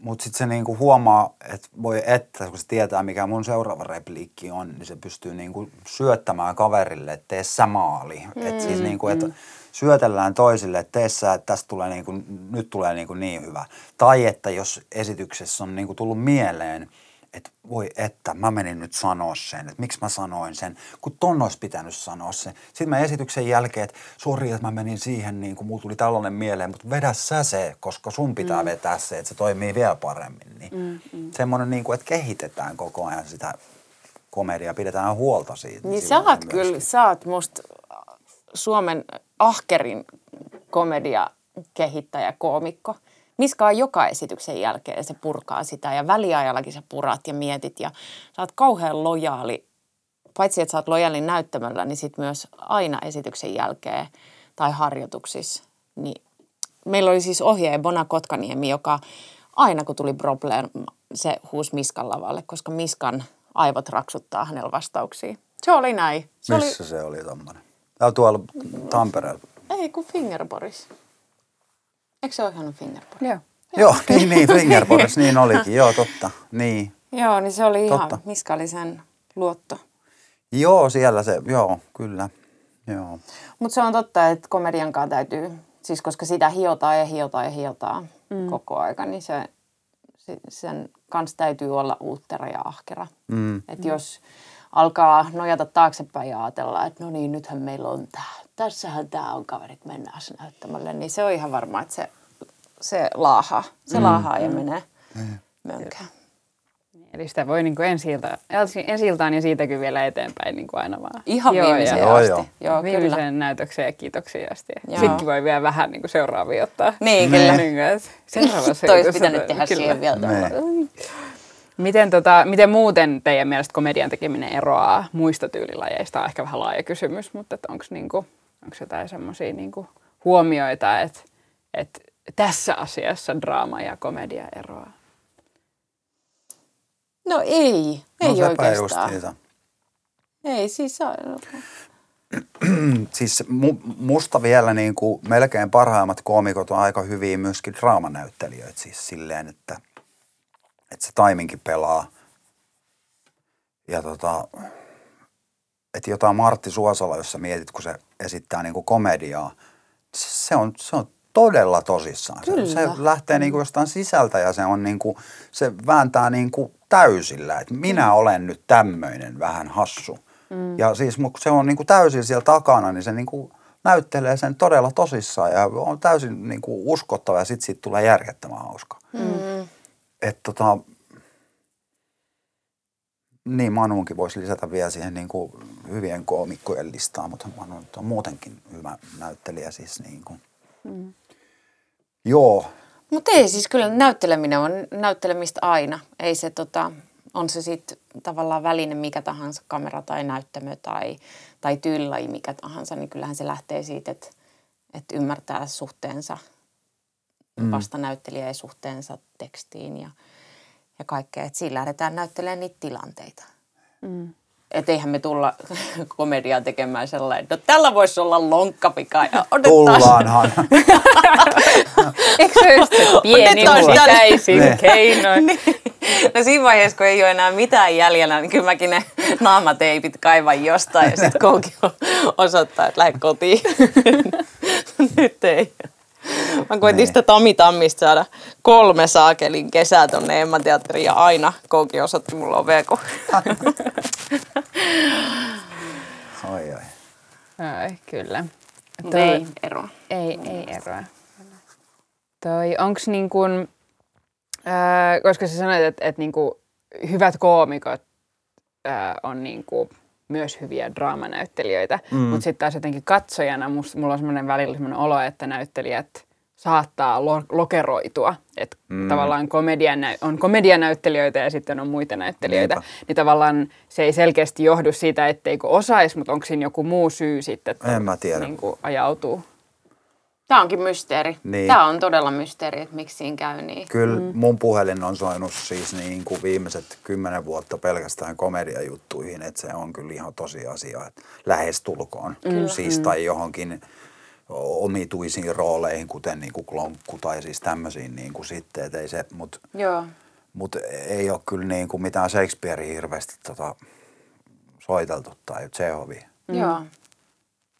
mutta sitten se niinku huomaa, että voi että, kun se tietää, mikä mun seuraava repliikki on, niin se pystyy niinku syöttämään kaverille, että tee sä maali. Mm, et siis niinku, että syötellään toisille, että tee sä, että tästä tulee niinku, nyt tulee niinku niin hyvä. Tai että jos esityksessä on niinku tullut mieleen, että voi että, mä menin nyt sanoa sen, että miksi mä sanoin sen, kun ton olisi pitänyt sanoa sen. Sitten mä esityksen jälkeen, että sori, että mä menin siihen, niin kuin mulla tuli tällainen mieleen, mutta vedä sä se, koska sun pitää mm. vetää se, että se toimii vielä paremmin. Niin mm, mm. Semmoinen, niin kuin, että kehitetään koko ajan sitä komediaa, pidetään huolta siitä. Niin sä oot kyllä, sä oot musta Suomen ahkerin komedia kehittäjä, koomikko. Miska on joka esityksen jälkeen, se purkaa sitä ja väliajallakin sä purat ja mietit ja sä oot kauhean lojaali. Paitsi että sä oot lojaali näyttämöllä, niin sit myös aina esityksen jälkeen tai harjoituksissa. Niin meillä oli siis ohjaaja Bona Kotkaniemi, joka aina kun tuli problem, se huusi Miskan lavalle, koska Miskan aivot raksuttaa hänellä vastauksia. Se oli näin. Se Missä oli... se oli tommonen? Täällä tuolla Tampereella. Ei, kun Fingerboris. Eikö se ole ihan Fingerboris? Joo. Joo, niin, niin, Fingerboris, niin olikin, joo, totta, niin. Joo, niin se oli totta. ihan, Miska oli sen luotto. Joo, siellä se, joo, kyllä, joo. Mutta se on totta, että komediankaan täytyy, siis koska sitä hiotaan ja hiotaan ja hiotaan mm. koko aika, niin se, sen kanssa täytyy olla uuttera ja ahkera. Mm. Että jos alkaa nojata taaksepäin ja ajatella, että no niin, nythän meillä on tämä, tässähän tämä on kaverit, mennään näyttämälle, niin se on ihan varma, että se, se laahaa, se mm. laahaa ja mm. menee mm. mönkään. Eli sitä voi niin ensi, ensi iltaan ja siitäkin vielä eteenpäin niin kuin aina vaan. Ihan joo, viimeiseen joo, asti. Joo. Joo, viimeiseen kyllä. näytökseen ja kiitoksiin asti. Joo. Sittenkin voi vielä vähän niin kuin seuraavia ottaa. Niin, kyllä. Niin, Seuraavassa Tois pitänyt tehdä kyllä. siihen vielä. Miten, tota, miten muuten teidän mielestä komedian tekeminen eroaa muista tyylilajeista? On ehkä vähän laaja kysymys, mutta onko niinku, jotain semmoisia niinku huomioita, että et tässä asiassa draama ja komedia eroaa? No ei, ei no, oikeastaan. Ei, siis siis musta vielä niin kuin melkein parhaimmat koomikot on aika hyviä myöskin draamanäyttelijöitä siis silleen, että – että se taiminkin pelaa. Ja tota, että jotain Martti Suosala, jos sä mietit, kun se esittää niinku komediaa, se on, se on todella tosissaan. Se, se lähtee niinku jostain sisältä ja se on niinku, se vääntää niinku täysillä, että minä mm. olen nyt tämmöinen vähän hassu. Mm. Ja siis se on niinku täysin siellä takana, niin se niinku näyttelee sen todella tosissaan ja on täysin niinku uskottava ja sitten siitä tulee järjettömän hauska. Mm että tota, niin Manuunkin voisi lisätä vielä siihen niin kuin hyvien koomikkojen listaan, mutta Manu on muutenkin hyvä näyttelijä siis niin kuin. Mm. Joo. Mutta ei siis kyllä näytteleminen on näyttelemistä aina. Ei se tota, on se sitten tavallaan väline mikä tahansa, kamera tai näyttämö tai, tai tyylilaji mikä tahansa, niin kyllähän se lähtee siitä, että, että ymmärtää suhteensa – mm. vastanäyttelijä ja suhteensa tekstiin ja, ja kaikkea. Että siinä lähdetään näyttelemään niitä tilanteita. Mm. Että eihän me tulla komediaa tekemään sellainen, no tällä voisi olla lonkkapika ja Tullaanhan. Eikö se just pieni ikäisin keinoin? niin. No siinä vaiheessa, kun ei ole enää mitään jäljellä, niin kyllä mäkin ne naamateipit kaivan jostain ja sitten kouki osoittaa, että lähde kotiin. Nyt ei. Mä koitin niin. sitä Tami Tammista saada kolme saakelin kesää tonne Emma Teatteriin ja aina Kouki osoitti mulle ovea, kun... oi, oi. Ai, kyllä. Toi, ei eroa. Ei, ei eroa. Toi, onks niin kuin, äh, koska sä sanoit, että, että niin hyvät koomikot äh, on niin kuin myös hyviä draamanäyttelijöitä, mm. mutta sitten taas jotenkin katsojana musta, mulla on semmoinen välillä semmoinen olo, että näyttelijät saattaa lo- lokeroitua. Että mm. tavallaan komedian, on komedianäyttelijöitä ja sitten on muita näyttelijöitä. Niinpä. Niin tavallaan se ei selkeästi johdu siitä, etteikö osaisi, mutta onko siinä joku muu syy sitten, että en mä tiedä. Niin kuin ajautuu? Tämä onkin mysteeri. Niin. Tämä on todella mysteeri, että miksi siinä käy niin. Kyllä mm. mun puhelin on soinut siis niin kuin viimeiset kymmenen vuotta pelkästään komediajuttuihin, että se on kyllä ihan tosiasia, että lähestulkoon. Mm. Siis tai johonkin omituisiin rooleihin, kuten niin kuin klonkku tai siis tämmöisiin niin kuin sitten, että ei se, mutta mut ei ole kyllä niin kuin mitään Shakespearea hirveästi tota, soiteltu tai Tsehovia. Mm. Joo.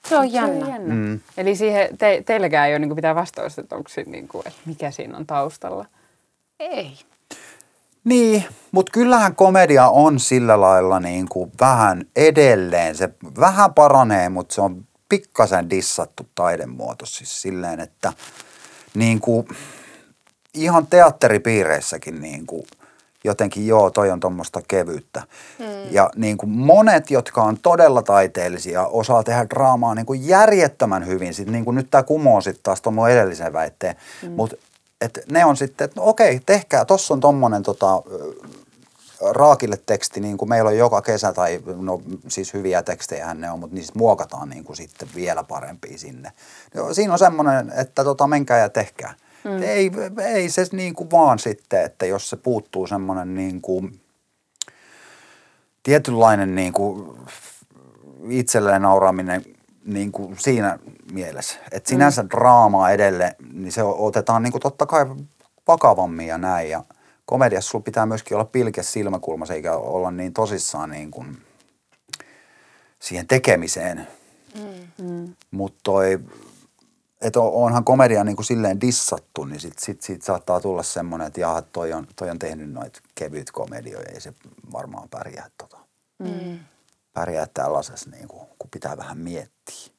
Se on jännä. Se on jännä. Mm. Eli siihen, te, teilläkään ei ole niin pitää vastausta, että onko siinä, niin kuin, että mikä siinä on taustalla? Ei. Niin, mutta kyllähän komedia on sillä lailla niin kuin vähän edelleen. Se vähän paranee, mutta se on pikkasen dissattu taidemuoto siis silleen, että niin kuin ihan teatteripiireissäkin niin kuin jotenkin joo, toi on tuommoista kevyyttä. Mm. Ja niin kuin monet, jotka on todella taiteellisia, osaa tehdä draamaa niin kuin järjettömän hyvin. Sitten niin kuin nyt tämä kumoo sitten taas tuon edellisen väitteen. Mm. Mutta ne on sitten, että no okei, tehkää, tuossa on tuommoinen tota, raakille teksti, niin kuin meillä on joka kesä, tai no siis hyviä tekstejä ne on, mutta niistä muokataan niin kuin sitten vielä parempia sinne. Siinä on semmoinen, että tota, menkää ja tehkää. Mm. Ei, ei se niin kuin vaan sitten, että jos se puuttuu semmoinen niin kuin, tietynlainen niin kuin itselleen nauraaminen niin kuin siinä mielessä. Että sinänsä mm. draamaa edelleen, niin se otetaan niin kuin totta kai vakavammin ja näin. Ja komediassa sulla pitää myöskin olla pilkes silmäkulmassa eikä olla niin tosissaan niin kuin siihen tekemiseen. Mm. mm. Mutta toi että onhan komedia niin kuin silleen dissattu, niin sit, sit, sit saattaa tulla semmoinen, että jaha, toi on, toi on tehnyt noita kevyt komedioja, ei se varmaan pärjää, tota, mm. pärjää tällaisessa, niin kuin, kun pitää vähän miettiä.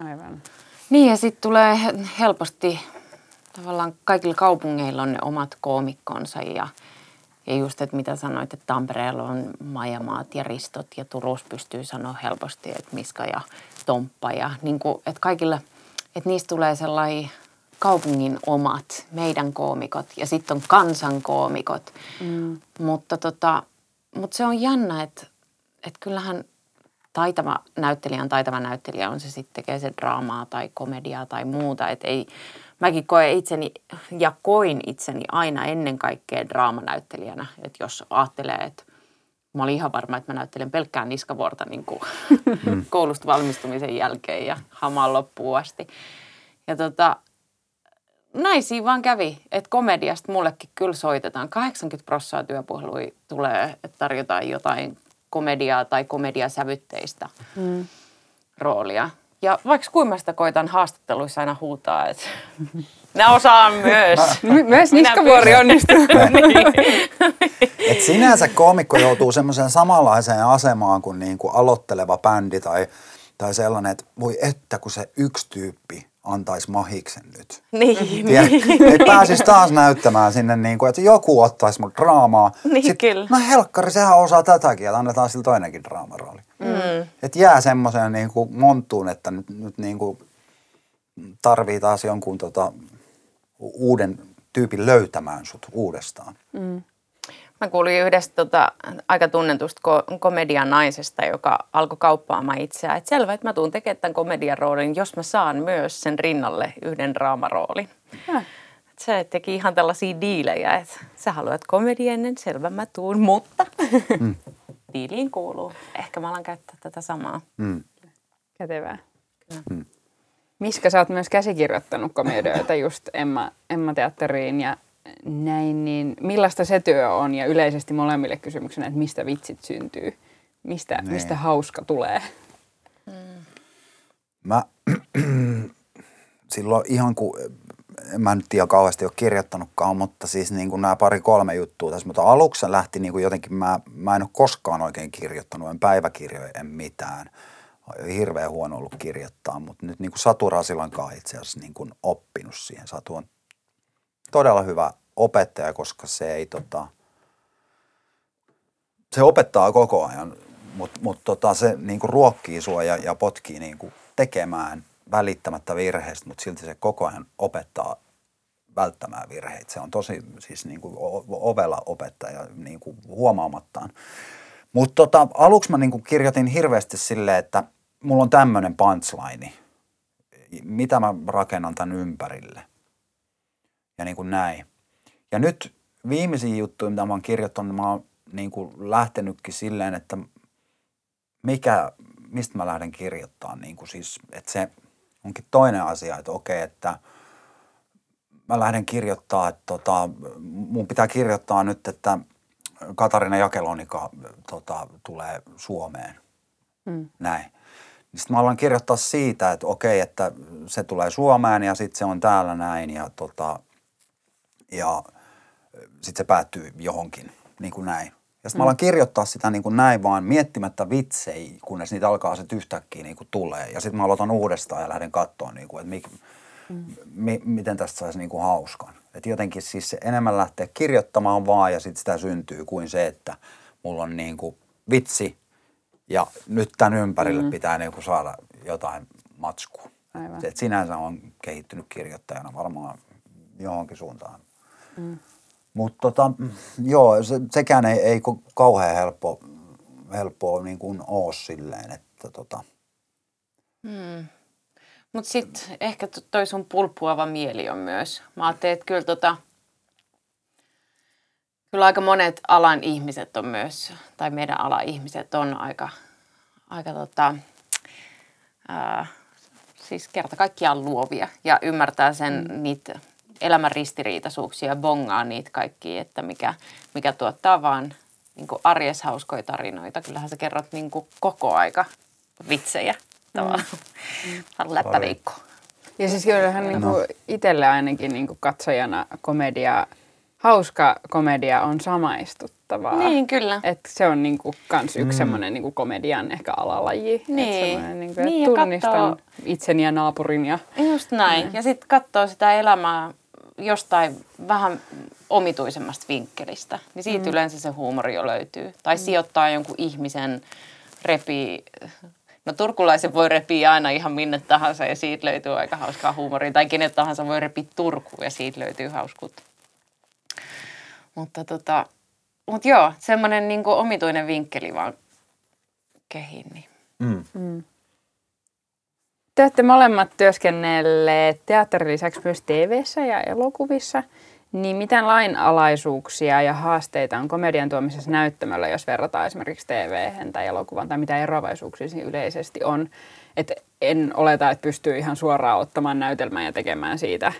Aivan. Niin ja sitten tulee helposti, tavallaan kaikilla kaupungeilla on ne omat koomikkonsa ja, ja just, että mitä sanoit, että Tampereella on Majamaat ja Ristot ja Turussa pystyy sanoa helposti, että Miska ja Tomppa ja niin kuin, että kaikilla – että niistä tulee sellainen kaupungin omat, meidän koomikot ja sitten on kansan koomikot. Mm. Mutta, tota, mutta se on jännä, että, että kyllähän taitava näyttelijä on taitava näyttelijä, on se sitten tekee se draamaa tai komediaa tai muuta. Että ei, mäkin koen itseni ja koin itseni aina ennen kaikkea draamanäyttelijänä. Että jos ajattelee, että mä olin ihan varma, että mä näyttelen pelkkään niskavuorta niin kuin mm. koulusta valmistumisen jälkeen ja hamaan loppuun asti. Ja tota, näin siinä vaan kävi, että komediasta mullekin kyllä soitetaan. 80 prosenttia työpuhelui tulee, että tarjotaan jotain komediaa tai komediasävytteistä mm. roolia. Ja vaikka kuinka sitä koitan haastatteluissa aina huutaa, että Minä osaan myös. myös niskavuori onnistuu. niin. Et sinänsä koomikko joutuu semmoiseen samanlaiseen asemaan kuin, niin kuin aloitteleva bändi tai, tai sellainen, että voi että kun se yksi tyyppi antaisi mahiksen nyt. Niin. Tiedät, niin. Ei pääsisi taas näyttämään sinne, niin kuin, että joku ottaisi mun draamaa. Niin, Sitten, kyllä. No helkkari, sehän osaa tätäkin, että annetaan sille toinenkin draamarooli. Mm. Että jää semmoiseen niin kuin monttuun, että nyt, nyt niin kuin tarvii taas jonkun tota, uuden tyypin löytämään sut uudestaan. Mm. Mä kuulin yhdestä tota, aika tunnetusta ko- komedian naisesta, joka alkoi kauppaamaan itseään. Että selvä, että mä tuun tekemään tämän komedian roolin, jos mä saan myös sen rinnalle yhden draamaroolin. Ja. Et se teki ihan tällaisia diilejä, että sä haluat komedia ennen, selvä mä tuun, mutta mm. diiliin kuuluu. Ehkä mä alan käyttää tätä samaa. Mm. Kätevää. Mm. Miska, sä oot myös käsikirjoittanut komedioita just Emma, Emma Teatteriin ja näin, niin millaista se työ on ja yleisesti molemmille kysymyksenä, että mistä vitsit syntyy, mistä, niin. mistä hauska tulee? Mm. Mä silloin ihan kun, mä nyt tiedä kauheasti ole kirjoittanutkaan, mutta siis niin kuin nämä pari-kolme juttua tässä, mutta aluksi lähti niin kuin jotenkin, mä, mä en ole koskaan oikein kirjoittanut, en päiväkirjoja, en mitään – hirveän huono ollut kirjoittaa, mutta nyt niin kuin Satu Rasilan kanssa itse asiassa niin kuin oppinut siihen. Satu on todella hyvä opettaja, koska se ei tota, se opettaa koko ajan, mutta mut tota, se niin kuin ruokkii sua ja, ja potkii niin kuin tekemään välittämättä virheistä, mutta silti se koko ajan opettaa välttämään virheitä. Se on tosi siis niin kuin ovella opettaja niin kuin huomaamattaan. Mutta tota, aluksi mä niin kuin kirjoitin hirveästi silleen, että – mulla on tämmöinen punchline. Mitä mä rakennan tämän ympärille? Ja niin kuin näin. Ja nyt viimeisiä juttuja, mitä mä oon kirjoittanut, mä oon niin kuin lähtenytkin silleen, että mikä, mistä mä lähden kirjoittamaan. Niin kuin siis, että se onkin toinen asia, että okei, että mä lähden kirjoittaa, että tota, mun pitää kirjoittaa nyt, että Katarina Jakelonika tota, tulee Suomeen. Mm. Näin. Niin sitten mä aloin kirjoittaa siitä, että okei, että se tulee Suomeen ja sitten se on täällä näin ja, tota, ja sitten se päättyy johonkin, niin kuin näin. Ja sitten mä alan kirjoittaa sitä niin kuin näin vaan miettimättä vitsejä, kunnes niitä alkaa sitten yhtäkkiä niin kuin tulee. Ja sitten mä aloitan uudestaan ja lähden katsoa, niin kuin, että mik, mm. mi, miten tästä saisi niin kuin hauskan. Että jotenkin siis se enemmän lähtee kirjoittamaan vaan ja sitten sitä syntyy kuin se, että mulla on niin kuin vitsi ja nyt tämän ympärille mm. pitää niin kuin saada jotain matskua. Aivan. Se, että sinänsä on kehittynyt kirjoittajana varmaan johonkin suuntaan. Mm. Mutta tota, joo, se, sekään ei, ei kauhean helppo, helppoa niin kuin ole silleen, että tota. Hmm. Mutta sitten ehkä toi sun pulppuava mieli on myös. Mä ajattelin, että kyllä, tota, kyllä aika monet alan ihmiset on myös, tai meidän alan ihmiset on aika, aika tota, ää, siis kerta kaikkiaan luovia ja ymmärtää sen mm. niitä elämän ristiriitaisuuksia ja bongaa niitä kaikkia, että mikä, mikä tuottaa vaan niin arjes hauskoja tarinoita. Kyllähän sä kerrot niin kuin koko aika vitsejä tavallaan. Mm. Läppäviikko. Ja siis kyllähän niin no. itselle ainakin niin kuin katsojana komedia, hauska komedia on samaistuttavaa. Niin, kyllä. Et se on niin kuin kans yksi mm. semmoinen niin kuin komedian ehkä alalaji. Niin. niin kuin, niin, tunnistan katsoo... itseni ja naapurin. Ja, Just näin. Ja, ja sitten katsoo sitä elämää jostain vähän omituisemmasta vinkkelistä, niin siitä mm. yleensä se huumori jo löytyy. Tai mm. sijoittaa jonkun ihmisen repi... No turkulaisen voi repiä aina ihan minne tahansa ja siitä löytyy aika hauskaa huumoria. Tai kenet tahansa voi repiä Turkuun ja siitä löytyy hauskuutta. Mutta tota, mut joo, semmoinen niinku omituinen vinkkeli vaan kehiin. Niin. Mm. Mm. Te olette molemmat työskennelleet teatterin lisäksi myös tv ja elokuvissa. Niin mitä lainalaisuuksia ja haasteita on komedian tuomisessa näyttämöllä, jos verrataan esimerkiksi tv tai elokuvan, tai mitä eroavaisuuksia siinä yleisesti on? Et en oleta, että pystyy ihan suoraan ottamaan näytelmän ja tekemään siitä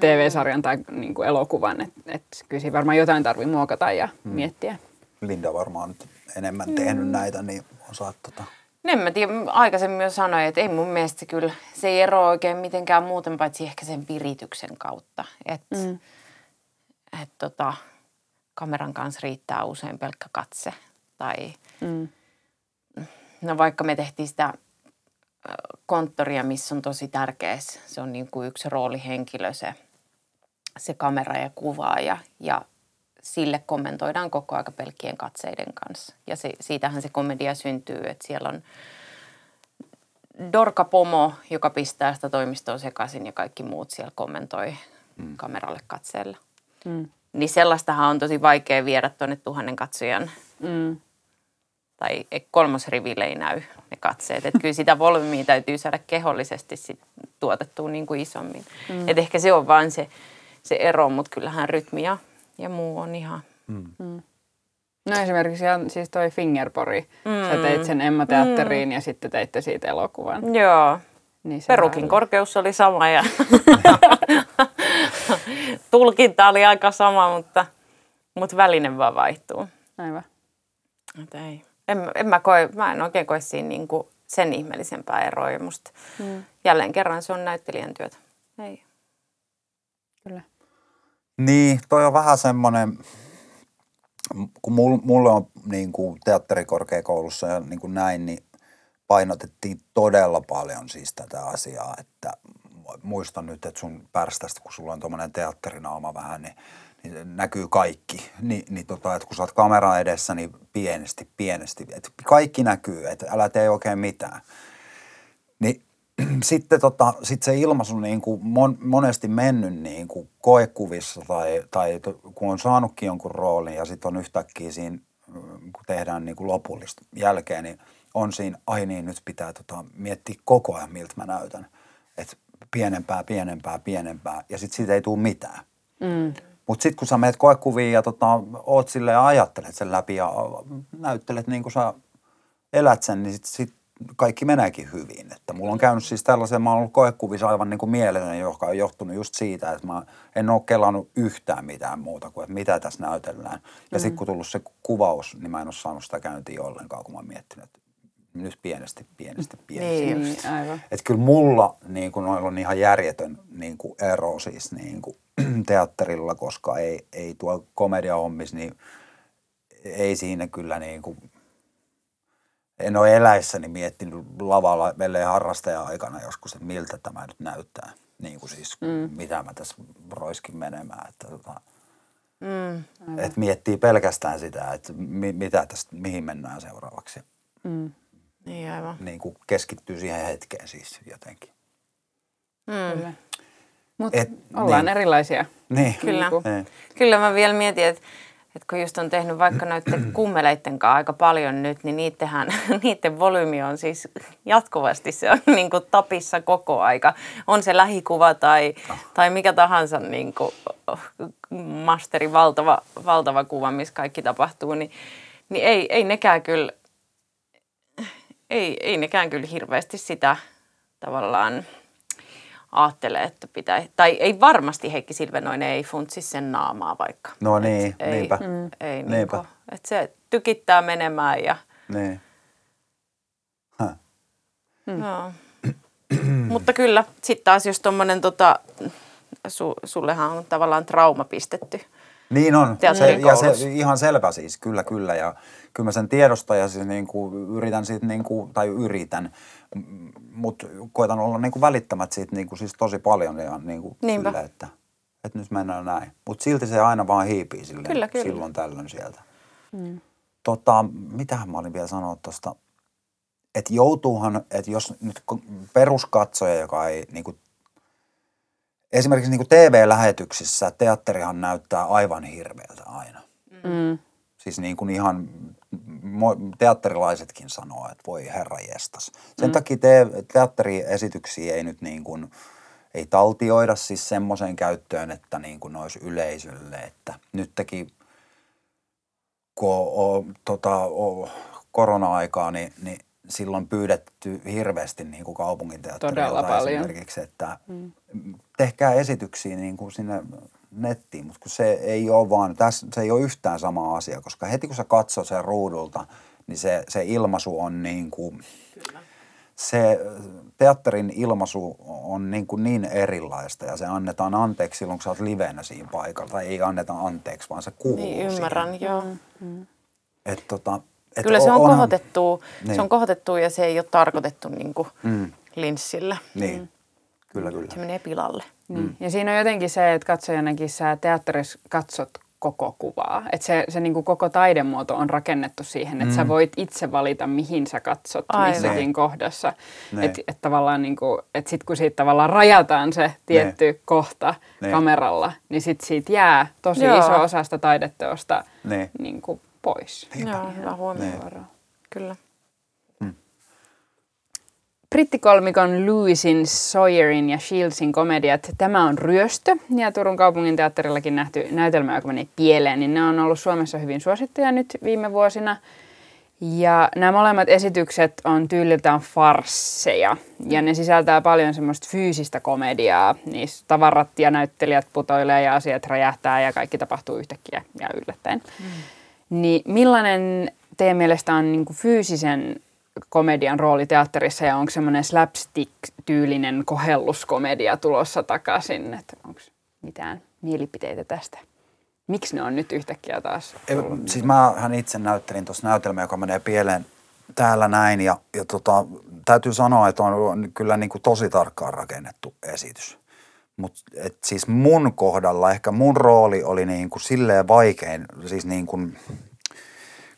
TV-sarjan tai niin kuin elokuvan. Että et kyllä siinä varmaan jotain tarvii muokata ja mm. miettiä. Linda varmaan nyt enemmän tehnyt mm. näitä, niin osaat tota en mä tiedä, aikaisemmin jo sanoin, että ei mun mielestä kyllä, se ei ero oikein mitenkään muuten, paitsi ehkä sen virityksen kautta. Että mm. et tota, kameran kanssa riittää usein pelkkä katse. Tai, mm. no vaikka me tehtiin sitä konttoria, missä on tosi tärkeä, se on niin kuin yksi roolihenkilö, se, se kamera ja kuvaaja. Ja sille kommentoidaan koko aika pelkkien katseiden kanssa. Ja se, siitähän se komedia syntyy, että siellä on Dorka Pomo, joka pistää sitä toimistoa sekaisin ja kaikki muut siellä kommentoi mm. kameralle katseella. Mm. Niin sellaistahan on tosi vaikea viedä tuonne tuhannen katsojan mm. tai kolmosriville ei näy ne katseet. Että kyllä sitä volyymia täytyy saada kehollisesti sit tuotettua niin kuin isommin. Mm. Et ehkä se on vain se, se ero, mutta kyllähän rytmi ja ja muu on ihan... Mm. Mm. No esimerkiksi siis toi Fingerpori. Mm. Sä teit sen Emma Teatteriin mm. ja sitten teitte siitä elokuvan. Joo. Niin Perukin oli... korkeus oli sama ja tulkinta oli aika sama, mutta, mutta väline vaan vaihtuu. Aivan. Et ei. En, en mä, koe, mä en oikein koe siinä niinku sen ihmeellisempää eroa. Musta mm. jälleen kerran se on näyttelijän työtä. Ei. Kyllä. Niin, toi on vähän semmoinen, kun mulle on niin kuin teatterikorkeakoulussa ja niin kuin näin, niin painotettiin todella paljon siis tätä asiaa, että muistan nyt, että sun pärstästä, kun sulla on tuommoinen teatterinaama vähän, niin, niin näkyy kaikki. Ni, niin tota, että kun sä oot kamera edessä, niin pienesti, pienesti. Että kaikki näkyy, että älä tee oikein mitään. Niin sitten tota, sit se ilmaisu niin kuin mon, monesti mennyt niin kuin koekuvissa tai, tai kun on saanutkin jonkun roolin ja sitten on yhtäkkiä siinä, kun tehdään niin kuin lopullista jälkeen, niin on siinä, ai niin, nyt pitää tota, miettiä koko ajan, miltä mä näytän. Että pienempää, pienempää, pienempää ja sitten siitä ei tule mitään. Mm. Mutta sitten kun sä meet koekuviin ja tota, oot sille ja ajattelet sen läpi ja näyttelet niin kuin sä elät sen, niin sitten sit kaikki meneekin hyvin. Että mulla on käynyt siis tällaisen, mä oon ollut koekuvissa aivan niin kuin joka on johtunut just siitä, että mä en ole kelannut yhtään mitään muuta kuin, että mitä tässä näytellään. Ja mm. sitten kun tullut se kuvaus, niin mä en ole saanut sitä käyntiä ollenkaan, kun mä oon miettinyt, että nyt pienesti, pienesti, pienesti. Niin, niin aivan. Että kyllä mulla niin kuin, on ihan järjetön niin kuin ero siis niin kuin, teatterilla, koska ei, ei tuo komediahommissa, niin ei siinä kyllä niin kuin, en ole eläissäni miettinyt lavalla melkein harrastaja-aikana joskus, että miltä tämä nyt näyttää. Niin kuin siis, mm. mitä mä tässä roiskin menemään. Että, tota, mm. että miettii pelkästään sitä, että mi, mitä tästä, mihin mennään seuraavaksi. Mm. Niin aivan. Niin kuin keskittyy siihen hetkeen siis jotenkin. Mm. Mutta ollaan niin. erilaisia. Niin. Kyllä. Niin. Kyllä mä vielä mietin, että et kun just on tehnyt vaikka noiden kummeleiden kanssa aika paljon nyt, niin niittenhän, niiden volyymi on siis jatkuvasti se on niin kuin tapissa koko aika. On se lähikuva tai, tai mikä tahansa niin kuin masteri, valtava, valtava kuva, missä kaikki tapahtuu, niin, niin ei, ei nekään kyllä, ei, ei nekään kyllä hirveästi sitä tavallaan – ajattelee, että pitää, tai ei varmasti Heikki Silvenoinen ei funtsi sen naamaa vaikka. No niin, Et niinpä. Mm. Ei, niinpä. Niin kuin, että se tykittää menemään ja... Niin. Huh. Hmm. No. Mutta kyllä, sitten taas jos tuommoinen, tota, su, sullehan on tavallaan trauma pistetty. Niin on, se, ja se ihan selvä siis, kyllä kyllä. Ja kyllä mä sen tiedostan ja siis niin kuin yritän siitä, niin kuin, tai yritän, mutta koitan olla niin kuin välittämät siitä niin kuin siis tosi paljon ja niin kuin sille, että, että nyt mennään näin. Mutta silti se aina vaan hiipii silleen, kyllä, kyllä. silloin tällöin sieltä. Mm. Tota, mitähän mä olin vielä sanoa tuosta, että joutuuhan, että jos nyt peruskatsoja, joka ei niin kuin, esimerkiksi niin kuin TV-lähetyksissä teatterihan näyttää aivan hirveältä aina. Mm. Siis niin kuin ihan teatterilaisetkin sanoo, että voi herra jestas. Sen mm. takia te, teatteriesityksiä ei nyt niin kuin, ei taltioida siis semmoiseen käyttöön, että niin kuin olisi yleisölle, että nyt teki kun on, tota, on korona-aikaa, niin, niin silloin pyydetty hirveästi niin kuin kaupungin teatterilta esimerkiksi, että mm. tehkää esityksiä niin kuin sinne nettiin, mutta kun se ei ole vaan, tässä, se ei ole yhtään sama asia, koska heti kun sä katsot sen ruudulta, niin se, se ilmaisu on niin kuin, Kyllä. se teatterin ilmaisu on niin, kuin niin erilaista ja se annetaan anteeksi silloin, kun sä oot livenä siinä paikalla. Tai ei anneta anteeksi, vaan se kuuluu Niin, ymmärrän, siihen. joo. Mm. Et tota, et Kyllä se on, onhan, kohotettu, niin. se on kohotettu ja se ei ole tarkoitettu niin kuin mm. linssillä. Niin. Mm. Kyllä, kyllä. Se menee pilalle. Niin. Mm. Ja siinä on jotenkin se, että katsojanakin sä teatterissa katsot koko kuvaa. Että se, se niin kuin koko taidemuoto on rakennettu siihen, että mm. sä voit itse valita, mihin sä katsot Aivan. missäkin niin. kohdassa. Että et tavallaan niin kuin, että sit kun siitä tavallaan rajataan se tietty ne. kohta ne. kameralla, niin sit siitä jää tosi Joo. iso osa sitä taideteosta niin kuin pois. Joo, hyvä huomioon. Kyllä. Brittikolmikon Lewisin, Sawyerin ja Shieldsin komediat Tämä on ryöstö ja Turun kaupungin teatterillakin nähty näytelmä, joka meni pieleen, niin ne on ollut Suomessa hyvin suosittuja nyt viime vuosina. Ja nämä molemmat esitykset on tyyliltään farsseja ja ne sisältää paljon semmoista fyysistä komediaa. Niissä tavarat ja näyttelijät putoilee ja asiat räjähtää ja kaikki tapahtuu yhtäkkiä ja yllättäen. Mm. Niin millainen teidän mielestä on niin fyysisen komedian rooli teatterissa ja onko semmoinen slapstick-tyylinen kohelluskomedia tulossa takaisin? Että onko mitään mielipiteitä tästä? Miksi ne on nyt yhtäkkiä taas tullut? Siis mähän itse näyttelin tuossa näytelmä, joka menee pieleen täällä näin ja, ja tota, täytyy sanoa, että on kyllä niin kuin tosi tarkkaan rakennettu esitys. Mutta siis mun kohdalla ehkä mun rooli oli niin kuin silleen vaikein, siis niin kuin,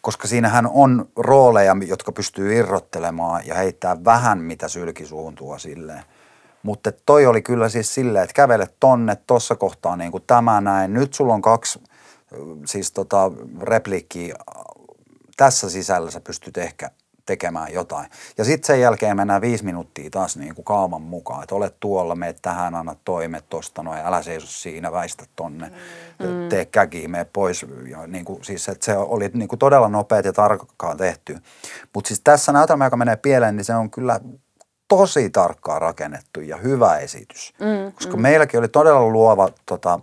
koska siinähän on rooleja, jotka pystyy irrottelemaan ja heittää vähän mitä sylkisuuhun tuo silleen. Mutta toi oli kyllä siis silleen, että kävelet tonne, tuossa kohtaa niin kuin tämä näin. Nyt sulla on kaksi siis tota repliikkiä tässä sisällä sä pystyt ehkä tekemään jotain. Ja sitten sen jälkeen mennään viisi minuuttia taas niin kuin kaavan mukaan, että olet tuolla, meet tähän, anna toimet tosta noin, älä seiso siinä, väistä tonne, mm. tee käki, mene pois. Ja niin kuin, siis, että se oli niin kuin todella nopeat ja tarkkaan tehty. Mutta siis tässä näytelmä, joka menee pieleen, niin se on kyllä tosi tarkkaan rakennettu ja hyvä esitys. Mm, Koska mm. meilläkin oli todella luova tota,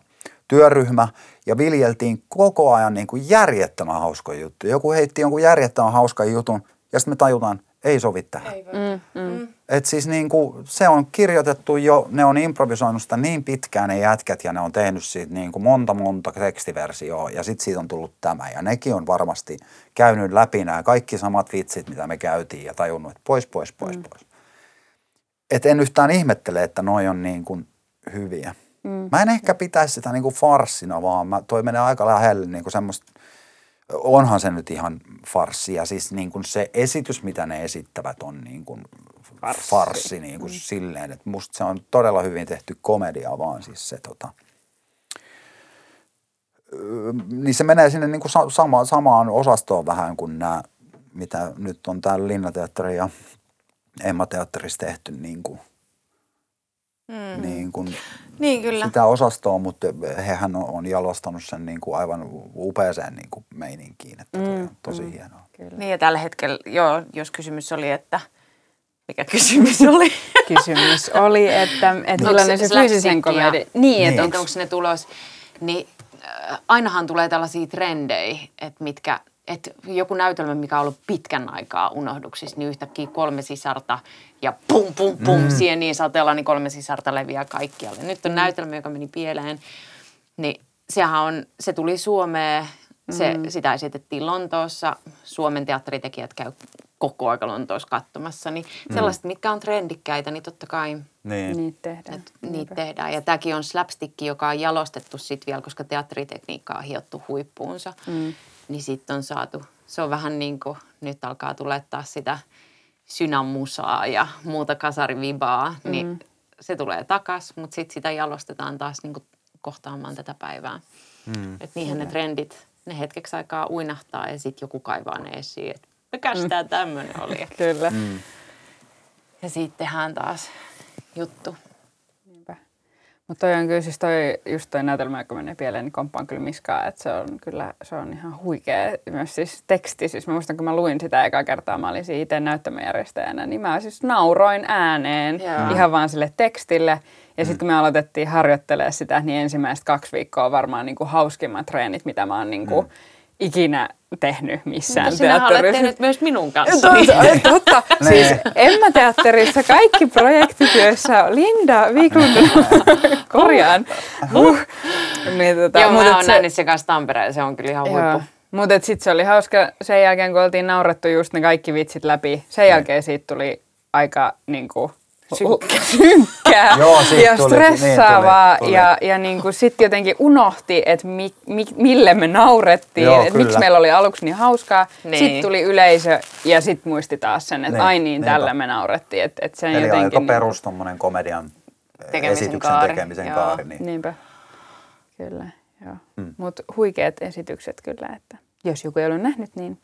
työryhmä ja viljeltiin koko ajan niin kuin järjettömän hauskoja juttuja. Joku heitti jonkun järjettömän hauskan jutun ja sitten me tajutaan, ei sovi tähän. Ei mm, mm. Et siis niin kuin, se on kirjoitettu jo, ne on improvisoinut sitä niin pitkään ne jätkät ja ne on tehnyt siitä niin kuin monta monta tekstiversioa ja sitten siitä on tullut tämä. Ja nekin on varmasti käynyt läpi nämä kaikki samat vitsit, mitä me käytiin ja tajunnut, että pois, pois, pois, mm. pois. Et en yhtään ihmettele, että noi on niin kuin hyviä. Mm. Mä en ehkä pitäisi sitä niin kuin farssina, vaan mä, toi menee aika lähelle niin kuin semmoista onhan se nyt ihan farssi. Ja siis niin kuin se esitys, mitä ne esittävät, on niin kuin farssi, farssi niin kuin mm. silleen, että musta se on todella hyvin tehty komedia, vaan siis se tota, niin se menee sinne niin kuin sama, samaan osastoon vähän kuin nämä, mitä nyt on täällä Linnateatteri ja Emma-teatterissa tehty niin kuin – mm. niin, kuin niin kyllä. sitä osastoa, mutta hehän on, on jalostanut sen niin kuin aivan upeaseen niin kuin meininkiin, että mm. tosi mm. hienoa. Kyllä. Niin ja tällä hetkellä, joo, jos kysymys oli, että mikä kysymys oli? kysymys oli, että, että no, millainen se, se fyysisen komedia. Niin, niin, että onko ne tulos, niin äh, ainahan tulee tällaisia trendejä, että mitkä – että joku näytelmä, mikä on ollut pitkän aikaa unohduksissa, niin yhtäkkiä kolme sisarta ja pum pum pum mm. siihen niin sateella, niin kolme sisarta leviää kaikkialle. Nyt on mm. näytelmä, joka meni pieleen, niin sehän on, se tuli Suomeen, se, mm. sitä esitettiin Lontoossa, Suomen teatteritekijät käy koko aika Lontoossa katsomassa, niin mm. sellaiset, mitkä on trendikkäitä, niin totta kai niin. niitä tehdään. Et, niitä tehdään. Ja tämäkin on slapstick, joka on jalostettu sitten vielä, koska teatteritekniikka on hiottu huippuunsa. Mm niin sitten on saatu, se on vähän niin kuin nyt alkaa tulettaa sitä synämusaa ja muuta kasarivibaa, mm. niin se tulee takas, mutta sitten sitä jalostetaan taas niin kuin kohtaamaan tätä päivää. Mm. Että niinhän ne trendit, ne hetkeksi aikaa uinahtaa ja sitten joku kaivaa ne esiin, että mikäs mm. tämä tämmöinen oli. Kyllä. Mm. Ja sitten tehdään taas juttu. Mutta toi on kyllä siis toi, just toi näytelmä, joka menee pieleen, niin komppaan kyllä miskaa, että se on kyllä, se on ihan huikea. Myös siis teksti, siis mä muistan, kun mä luin sitä ekaa kertaa, mä olin siinä itse näyttämöjärjestäjänä, niin mä siis nauroin ääneen Joo. ihan vaan sille tekstille. Ja sitten kun me aloitettiin harjoittelemaan sitä, niin ensimmäiset kaksi viikkoa varmaan niin kuin hauskimmat treenit, mitä mä oon niin kuin mm. ikinä tehnyt missään Mutta teatterissa. Mutta tehnyt myös minun kanssa. Totta, totta. siis Emma-teatterissa kaikki projektit, joissa Linda Wiklund korjaan. Uh. Niin, tota, Joo, mä oon se... nähnyt se kanssa Tampereen, se on kyllä ihan huippu. Mutta sitten se oli hauska sen jälkeen, kun oltiin naurettu just ne kaikki vitsit läpi. Sen jälkeen siitä tuli aika niin kuin, synkkää Joo, ja stressaavaa. Niin tuli, tuli. Ja, ja niin kuin sitten jotenkin unohti, että mi, mi, mille me naurettiin, että miksi meillä oli aluksi niin hauskaa. Niin. Sitten tuli yleisö ja sitten muisti taas sen, että niin, ai niin, tällä me naurettiin. Että, että sen Eli jotenkin, aika niin, perus komedian tekemisen esityksen kaari. tekemisen Joo. kaari. Niin. Niinpä, kyllä. Hmm. Mutta huikeat esitykset kyllä, että jos joku ei ole nähnyt, niin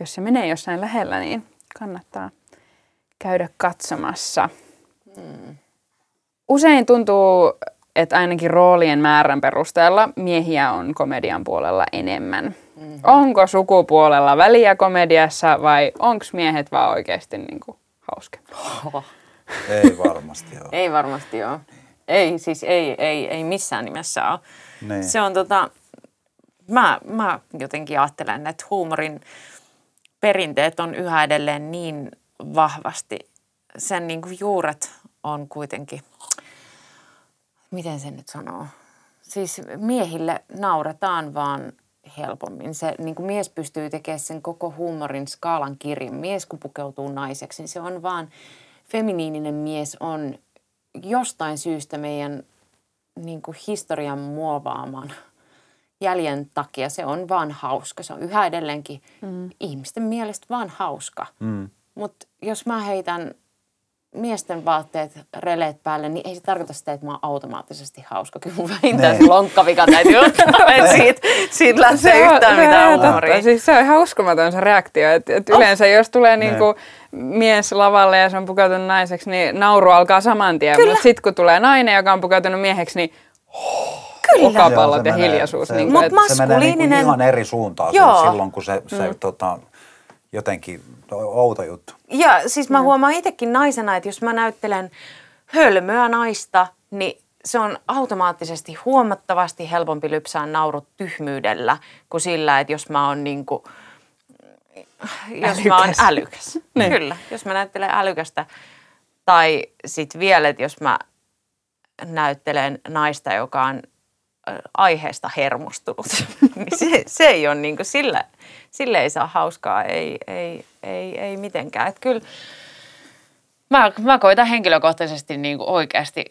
jos se menee jossain lähellä, niin kannattaa käydä katsomassa. Usein tuntuu, että ainakin roolien määrän perusteella miehiä on komedian puolella enemmän. Mm-hmm. Onko sukupuolella väliä komediassa vai onko miehet vaan oikeasti niin kuin hauskempia? Ei varmasti ole. ei varmasti ole. Ei, siis ei, ei, ei missään nimessä ole. Niin. Se on tota, mä, mä jotenkin ajattelen, että huumorin perinteet on yhä edelleen niin vahvasti, sen niin kuin juuret on kuitenkin, miten se nyt sanoo, siis miehille nauretaan vaan helpommin. Se niin kuin mies pystyy tekemään sen koko huumorin skaalan kirjan. Mies kun pukeutuu naiseksi, niin se on vaan, feminiininen mies on jostain syystä meidän niin kuin historian muovaaman jäljen takia se on vaan hauska. Se on yhä edelleenkin mm. ihmisten mielestä vaan hauska. Mm. Mutta jos mä heitän miesten vaatteet, releet päälle, niin ei se tarkoita sitä, että mä oon automaattisesti hauska. Kyllä mun vähintään se lonkkavika täytyy ottaa, että siitä, siitä lähtee yhtään mitään huumoria. Siis se on ihan uskomaton se reaktio. Että et yleensä jos tulee niinku mies lavalle ja se on pukeutunut naiseksi, niin nauru alkaa saman tien. Mutta sitten kun tulee nainen, joka on pukeutunut mieheksi, niin Kyllä. Okapallot ja hiljaisuus. Se, niin kuin, se menee niin kuin ihan eri suuntaan Joo. silloin, kun se, se mm. tota, jotenkin outo juttu. Ja siis mä huomaan itsekin naisena, että jos mä näyttelen hölmöä naista, niin se on automaattisesti huomattavasti helpompi lypsää naurut tyhmyydellä kuin sillä, että jos mä oon niin kuin jos mä oon Älykäs. älykäs. Niin. Kyllä, jos mä näyttelen älykästä. Tai sitten vielä, että jos mä näyttelen naista, joka on aiheesta hermostunut, niin se, se ei ole niin kuin sillä, sille ei saa hauskaa, ei, ei, ei, ei mitenkään. Et kyllä mä, mä koitan henkilökohtaisesti niin kuin oikeasti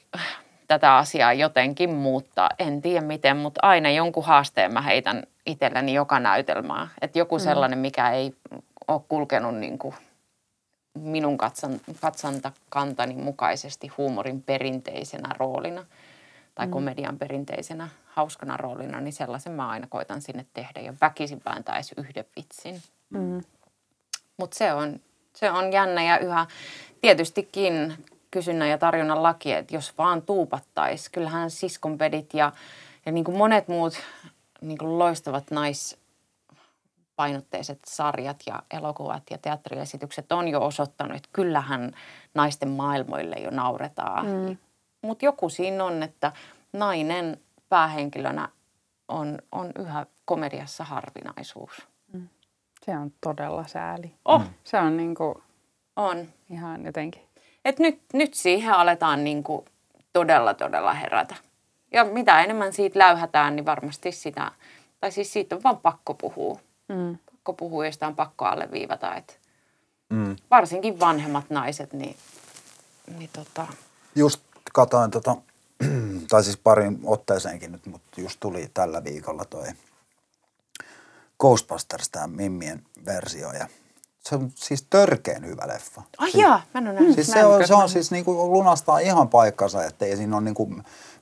tätä asiaa jotenkin muuttaa. En tiedä miten, mutta aina jonkun haasteen mä heitän itselleni joka näytelmää. Että joku sellainen, mikä ei ole kulkenut niin kuin minun katsan, katsantakantani mukaisesti huumorin perinteisenä roolina tai mm. komedian perinteisenä hauskana roolina, niin sellaisen mä aina koitan sinne tehdä ja väkisin edes yhden vitsin. Mm. Mutta se on, se on jännä ja yhä tietystikin kysynnän ja tarjonnan laki, että jos vaan tuupattaisi, kyllähän siskonpedit ja, ja niin kuin monet muut niin kuin loistavat naispainotteiset sarjat ja elokuvat ja teatteriesitykset on jo osoittanut, että kyllähän naisten maailmoille jo nauretaan. Mm. Mutta joku siinä on, että nainen päähenkilönä on, on yhä komediassa harvinaisuus. Se on todella sääli. Oh, Se on niinku on. ihan jotenkin. Et nyt, nyt siihen aletaan niin kuin todella, todella herätä. Ja mitä enemmän siitä läyhätään, niin varmasti sitä, tai siis siitä on vaan pakko puhua. Mm. Pakko puhua ja sitä on pakko alleviivata. Et Mm. varsinkin vanhemmat naiset, niin, niin tota, Just katoin tota, tai siis parin otteeseenkin nyt, mutta just tuli tällä viikolla toi Ghostbusters, tämä Mimmien versio ja se on siis törkeen hyvä leffa. ai jaa, mä en ole nähnyt. Siis se on, se on siis niinku lunastaa ihan paikkansa, että ei siinä ole niinku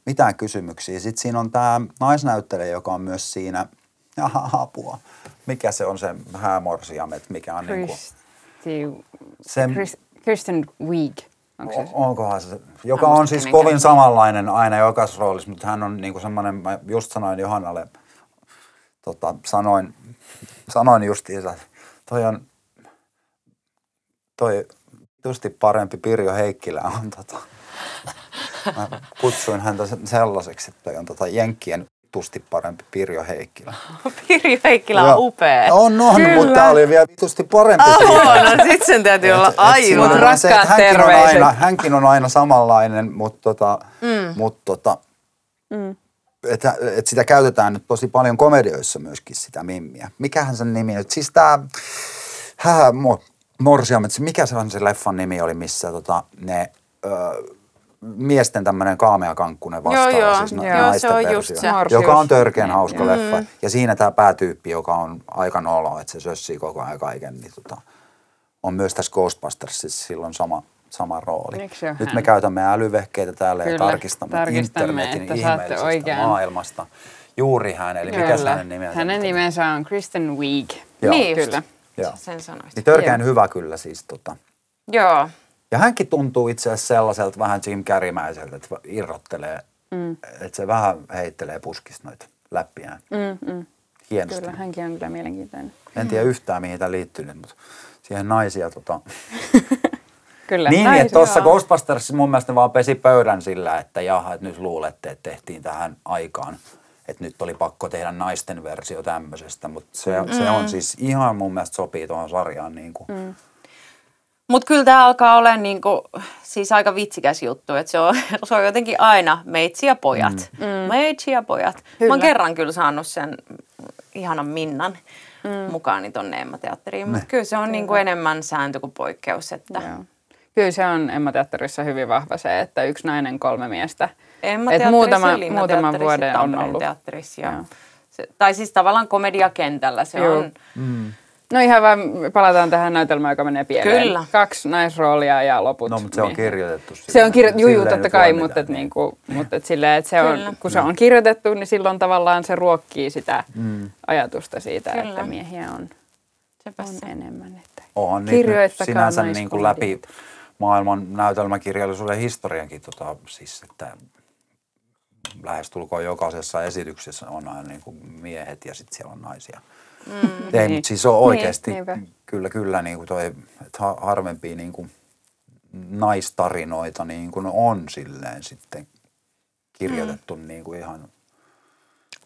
mitään kysymyksiä. Sitten siinä on tämä naisnäyttelijä, joka on myös siinä, aha, apua, mikä se on se häämorsiamet, mikä on niinku, Kristi, se, Chris, Kristen Wiig. Onko se? onkohan se, joka on siis kenenkään kovin samanlainen aina jokaisessa roolissa, mutta hän on niinku semmoinen, mä just sanoin Johannalle, tota, sanoin, sanoin justiinsa, että toi on, toi justi parempi Pirjo Heikkilä on tota, mä kutsuin häntä se- sellaiseksi, että on tota Jenkkien tusti parempi Pirjo Heikkilä. Pirjo Heikkilä on upea. On, on, Kyllä. mutta tää oli vielä vitusti parempi Oh, no sit sen täytyy olla Et- et aivan. se, rakkaat hänkin on, aina, hänkin on aina samanlainen, mutta tota, mm. mut tota, Mm. että et sitä käytetään nyt tosi paljon komedioissa myöskin sitä mimmiä. Mikähän sen nimi on? Siis tää, hähä, mo, Morsiamet, mikä se on se leffan nimi oli, missä tota, ne ö, miesten tämmöinen kaameakankkunen vastaa. Joo, joo. siis Joo, naisten se on versio, just se. Joka on törkeän Niin, hauska joo. leffa. Ja siinä tämä päätyyppi, joka on aika nolo, että se sössii koko ajan kaiken, niin tota, on myös tässä Ghostbustersissa silloin sama, sama rooli. Nyt hän? me käytämme älyvehkeitä täällä ja Kyllä, tarkistamme, tarkistamme, internetin ihmeellisestä maailmasta. Juuri hän, eli mikä hänen nimensä? Hänen nimensä on Kristen Wiig. Joo. Niin just. Kyllä. Joo. Sen sanoisit. Niin törkeän Joo. hyvä kyllä siis. Tota. Joo. Ja hänkin tuntuu itse asiassa sellaiselta vähän Jim Carreymäiseltä, että irrottelee, mm. että se vähän heittelee puskista noita läppiään. Mm, mm. Hienosti. Kyllä, hänkin on kyllä mielenkiintoinen. En tiedä yhtään mihin tämä liittyy nyt, mutta siihen naisia tota... Kyllä. Niin, naisia että tuossa. Ghostbustersissa mun mielestä ne vaan pesi pöydän sillä, että jaha, että nyt luulette, että tehtiin tähän aikaan. Että nyt oli pakko tehdä naisten versio tämmöisestä, mutta se, mm. se on siis ihan mun mielestä sopii tuohon sarjaan niin kuin. Mm. Mutta kyllä tämä alkaa olla niinku, siis aika vitsikäs juttu, että se on, se on jotenkin aina meitsi ja pojat. Mm. Meitsi ja pojat. Mä Kyllä. oon kerran kyllä saanut sen ihanan Minnan mm. mukaani tonne Emma Teatteriin, mutta kyllä se on niinku enemmän sääntö kuin poikkeus. Että Joo. Kyllä se on Emma Teatterissa hyvin vahva se, että yksi nainen kolme miestä. Emma Et Teatterissa, muutama, Linna muutaman Teatterissa, vuoden on ollut. Teatterissa. Ja Joo. se, tai siis tavallaan komediakentällä se Joo. on. No ihan vaan palataan tähän näytelmään, joka menee pieleen. Kyllä. Kaksi naisroolia ja loput. No, mutta se on miehet. kirjoitettu. Se on kirjoitettu, juu, totta kai, mutta, mitään, et, niinku, mutta et silleen, että se on, kun se on kirjoitettu, niin silloin tavallaan se ruokkii sitä Mm. ajatusta siitä, Kyllä. että miehiä on, Sepä on se. enemmän. Että On niitä nyt Kirjoittakaa sinänsä niin kuin läpi maailman näytelmäkirjallisuuden historiankin, tota, siis että lähestulkoon jokaisessa esityksessä on aina niin kuin miehet ja sitten siellä on naisia. Mm. Ei, Niin. mutta siis on oikeasti, niinpä. kyllä, kyllä niin kuin toi, että ha- harvempia niin kuin naistarinoita niin kuin on silleen sitten kirjoitettu mm. niin kuin ihan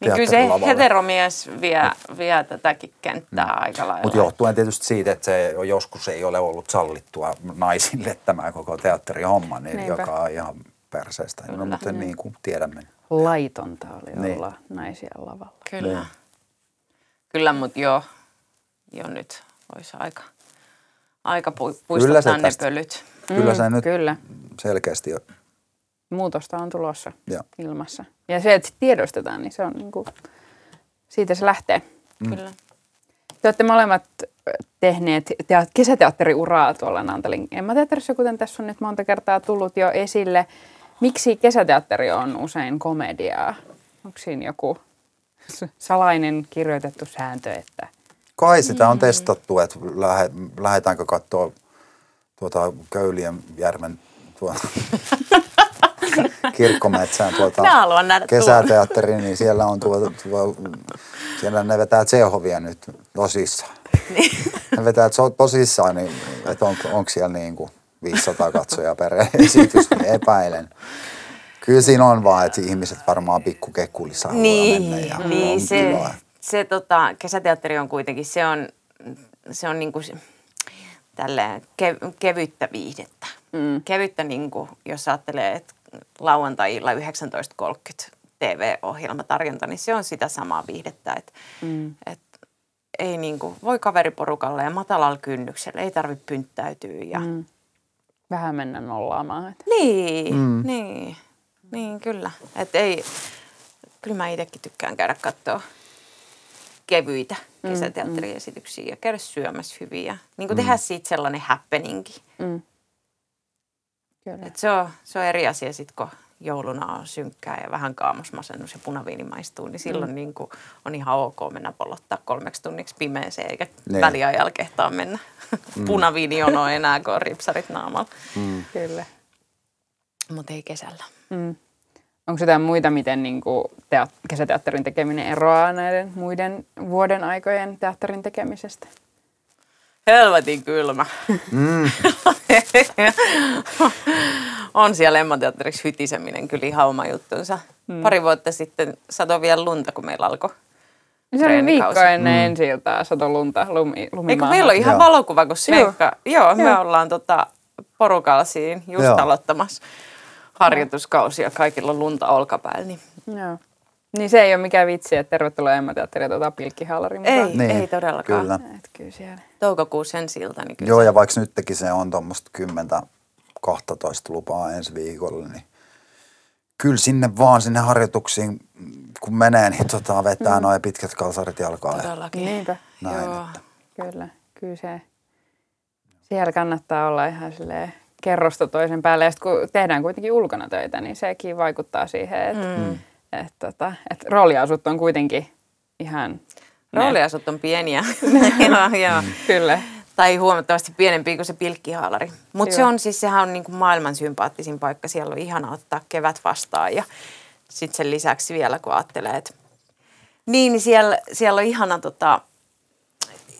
Niin kyllä se heteromies vie, vie tätäkin kenttää mm. aika lailla. Mutta johtuen tietysti siitä, että se joskus ei ole ollut sallittua naisille tämä koko teatterihomma, niin Niinpä. joka on ihan perseestä. No, mutta niin kuin tiedämme. Laitonta oli Niin. olla naisia lavalla. Kyllä. Niin. Kyllä, mutta joo, jo nyt olisi aika, aika pu- Kyllä puistuttaa ne tästä- pölyt. Kyllä se nyt Kyllä. selkeästi jo. Muutosta on tulossa Joo. ilmassa. Ja se, että tiedostetaan, niin se on niin kuin, siitä se lähtee. Kyllä. Te olette molemmat tehneet teat- kesäteatteriuraa tuolla Naantalin Emma-teatterissa, kuten tässä on nyt monta kertaa tullut jo esille. Miksi kesäteatteri on usein komediaa? Onko siinä joku salainen kirjoitettu sääntö, että Kai sitä on testattu, että lähe, lähdetäänkö katsoa tuota Köylien järven tuota, kirkkometsään tuota Minä haluan nähdä kesäteatteri, niin siellä on tuota, tuo, siellä ne vetää Tsehovia nyt tosissaan. Ne vetää tosissaan, niin, että on, onko siellä niin kuin 500 katsojaa per esitys, niin epäilen. Kyllä siinä on vaan, että ihmiset varmaan pikkukekkulissa haluaa Niin, mennä. Ja niin on se, kiva. se tota, kesäteatteri on kuitenkin, se on, se on niinku tälleen kev, kevyttä viihdettä. Mm. Kevyttä, niinku, jos ajattelee, että lauantai-illa 19.30 TV-ohjelmatarjonta, niin se on sitä samaa viihdettä. Että mm. et, ei niinku, voi kaveriporukalla ja matalalla kynnyksellä, ei tarvitse pynttäytyä. Ja, mm. vähän mennä nollaamaan? Että Niin, mm. niin, niin kyllä. Et ei, kyllä mä itsekin tykkään käydä katsoa kevyitä kesäteatteriesityksiä ja käydä syömässä hyvin ja niin kuin tehdä siitä sellainen happeningi. mm. Kyllä. Et se, on, se on eri asia sitten, kun jouluna on synkkää ja vähän kaamosmasennus ja punaviini maistuu, niin silloin mm. niin kuin on ihan ok mennä polottaa kolmeksi tunniksi pimeeseen eikä Niin. niin. väliajalla kehtaa mennä mm. punaviinionoon enää, kun on ripsarit naamalla. Mm. Kyllä. Mutta ei kesällä. Mm. Onko jotain muita, miten niin kuin teat- kesäteatterin tekeminen eroaa näiden muiden vuoden aikojen teatterin tekemisestä? Helvetin kylmä. Mm. on siellä Emma-teatteriksi hytiseminen kyllä ihan oma juttunsa. Mm. Pari vuotta sitten satoi vielä lunta, kun meillä alkoi. Se oli viikko ennen mm. ensi iltaa sato lunta lumi, Eikö lumimaahan. meillä on ihan Joo. valokuva, kun Sneikka, joo, joo, me Joo. ollaan tota, porukalla siinä just Joo. aloittamassa harjoituskausia. Kaikilla on lunta olkapäällä. Niin. Joo. Niin se ei ole mikään vitsi, että tervetuloa Emma-teatteriin tuota pilkkihallari mukaan. Ei, Niin, ei todellakaan. kyllä. Et kyllä siellä. Toukokuussa ensi ilta, niin kyllä Joo, ja vaikka nytkin se on tuommoista 10 12 lupaa ensi viikolla, niin kyllä sinne vaan sinne harjoituksiin, kun menee, niin tota, vetää mm. noin pitkät kalsarit jalkaan. Ja, todellakin. Niinpä. näin, Joo. että. Kyllä, kyllä se. Siellä kannattaa olla ihan silleen kerrosta toisen päälle. Ja sit kun tehdään kuitenkin ulkona töitä, niin sekin vaikuttaa siihen, että mm. et, tota, et rooliasut on kuitenkin ihan... Rooliasut on pieniä. joo, joo. Kyllä. Tai huomattavasti pienempi kuin se pilkkihaalari. Mutta se on siis, sehän on niin kuin maailman sympaattisin paikka. Siellä on ihana ottaa kevät vastaan ja sitten sen lisäksi vielä, kun ajattelee, että niin, niin siellä, siellä on ihana, tota,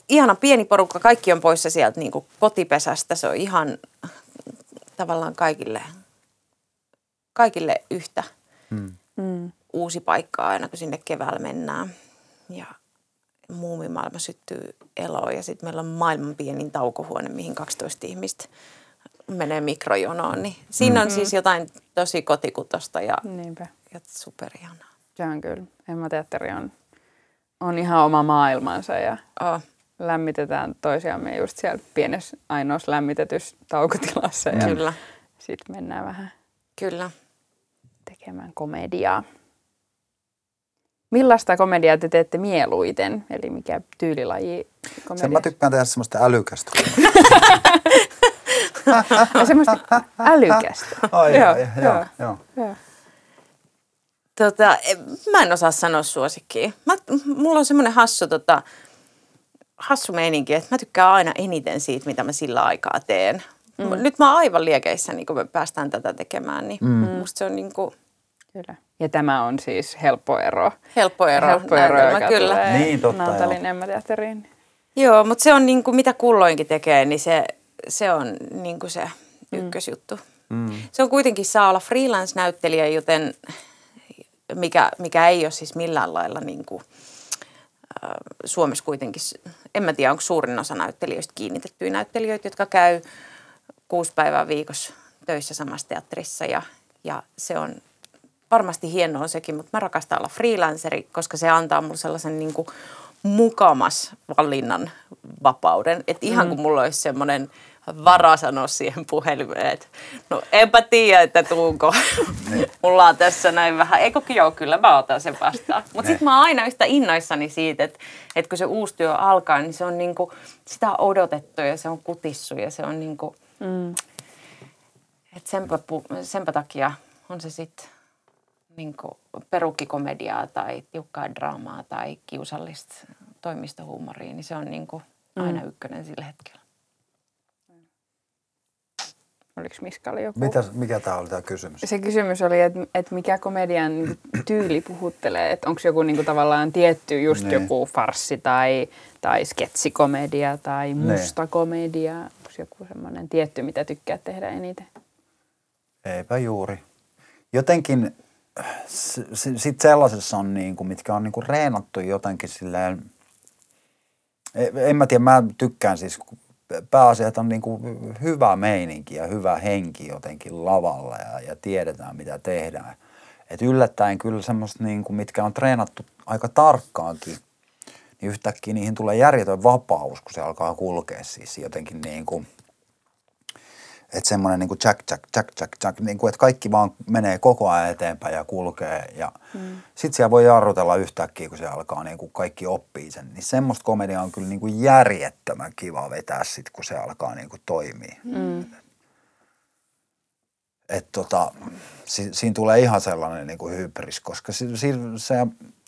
ihana pieni porukka. Kaikki on poissa sieltä niin kuin kotipesästä. Se on ihan tavallaan kaikille, kaikille yhtä Mm. uusi paikka aina, kun sinne keväällä mennään. Ja muumimaailma syttyy eloon ja sitten meillä on maailman pienin taukohuone, mihin 12 ihmistä menee mikrojonoon. Niin siinä on siis jotain tosi kotikutosta ja, Niinpä. ja superihanaa. Se on kyllä. Emma-teatteri on, on ihan oma maailmansa ja Oh. Lämmitetään toisiamme just siellä pienessä ainoassa lämmitetyssä taukotilassa. Ja Kyllä, sitten mennään vähän kyllä. tekemään komediaa. Millaista komediaa te teette mieluiten? Eli mikä tyylilaji Sen mä komediassa? tykkään tehdä semmoista älykästä. Ja semmoista älykästä. Ai, Joo, joo. joo, joo. Joo. Tota, mä en osaa sanoa suosikkia. Mä, mulla on semmoinen hassu, tota, hassu meininki, että mä tykkään aina eniten siitä, mitä mä sillä aikaa teen. Mm. Nyt mä oon aivan liekeissä, niin kun me päästään tätä tekemään, niin mm. musta se on niin kuin Kyllä. Ja tämä on siis helppo ero. helppo ero. helppo ero, joka kyllä. tulee Niin, totta, Naantalin Emma-teatteriin. Joo, mutta se on niin kuin mitä kulloinkin tekee, niin se, se on niin kuin se ykkösjuttu. Mm. Se on kuitenkin saa olla freelance-näyttelijä, joten mikä, mikä ei ole siis millään lailla niin kuin, Suomessa kuitenkin, en mä tiedä onko suurin osa näyttelijöistä kiinnitettyjä näyttelijöitä, jotka käy kuusi päivää viikossa töissä samassa teatterissa ja, ja se on varmasti hienoa sekin, mutta mä rakastan olla freelanceri, koska se antaa mulle sellaisen niin kuin mukamas valinnan vapauden. Että ihan mm. kuin mulla olisi semmoinen vara sanoa siihen puhelimeen, että no enpä tiedä, että tuunko. Niin. Mulla on tässä näin vähän. Eikö joo, kyllä mä otan sen vastaan. Mutta sitten mä oon aina yhtä innoissani siitä, että, että kun se uusi työ alkaa, niin se on niinku, sitä on odotettu ja se on kutissu ja se on niinku, mm. että senpä, senpä takia on se sitten niin perukkikomediaa tai tiukkaa draamaa tai kiusallista toimistohuumoria, niin se on niin kuin aina mm. ykkönen sillä hetkellä. Oliko Miskalla joku? Mitä, mikä tämä oli tämä kysymys? Se kysymys oli, että, että mikä komedian niinku tyyli puhuttelee. Että onko joku niin kuin, tavallaan tietty just niin. joku farssi tai, tai sketsikomedia tai niin. musta komedia. Onko joku semmoinen tietty, mitä tykkää tehdä eniten? Eipä juuri. Jotenkin sitten sellaisessa on, niin kuin, mitkä on niin kuin reenattu jotenkin silleen, e, en mä tiedä, mä tykkään siis pääasia, että on niin kuin hyvä meininki ja hyvä henki jotenkin lavalla ja, ja tiedetään mitä tehdään. Et yllättäen kyllä semmoista, niin kuin, mitkä on treenattu aika tarkkaankin, niin yhtäkkiä niihin tulee järjetön vapaus, kun se alkaa kulkea siis jotenkin niin kuin – että semmoinen niin kuin jack, jack, jack, jack, jack, niin kuin, että kaikki vaan menee koko ajan eteenpäin ja kulkee. Ja mm. sitten siellä voi jarrutella yhtäkkiä, kun se alkaa niin kuin kaikki oppii sen. Niin semmoista komediaa on kyllä niin kuin järjettömän kiva vetää sitten, kun se alkaa niin kuin toimia. Mm. Et tota, si, siinä tulee ihan sellainen niin kuin hybris, koska se, se, se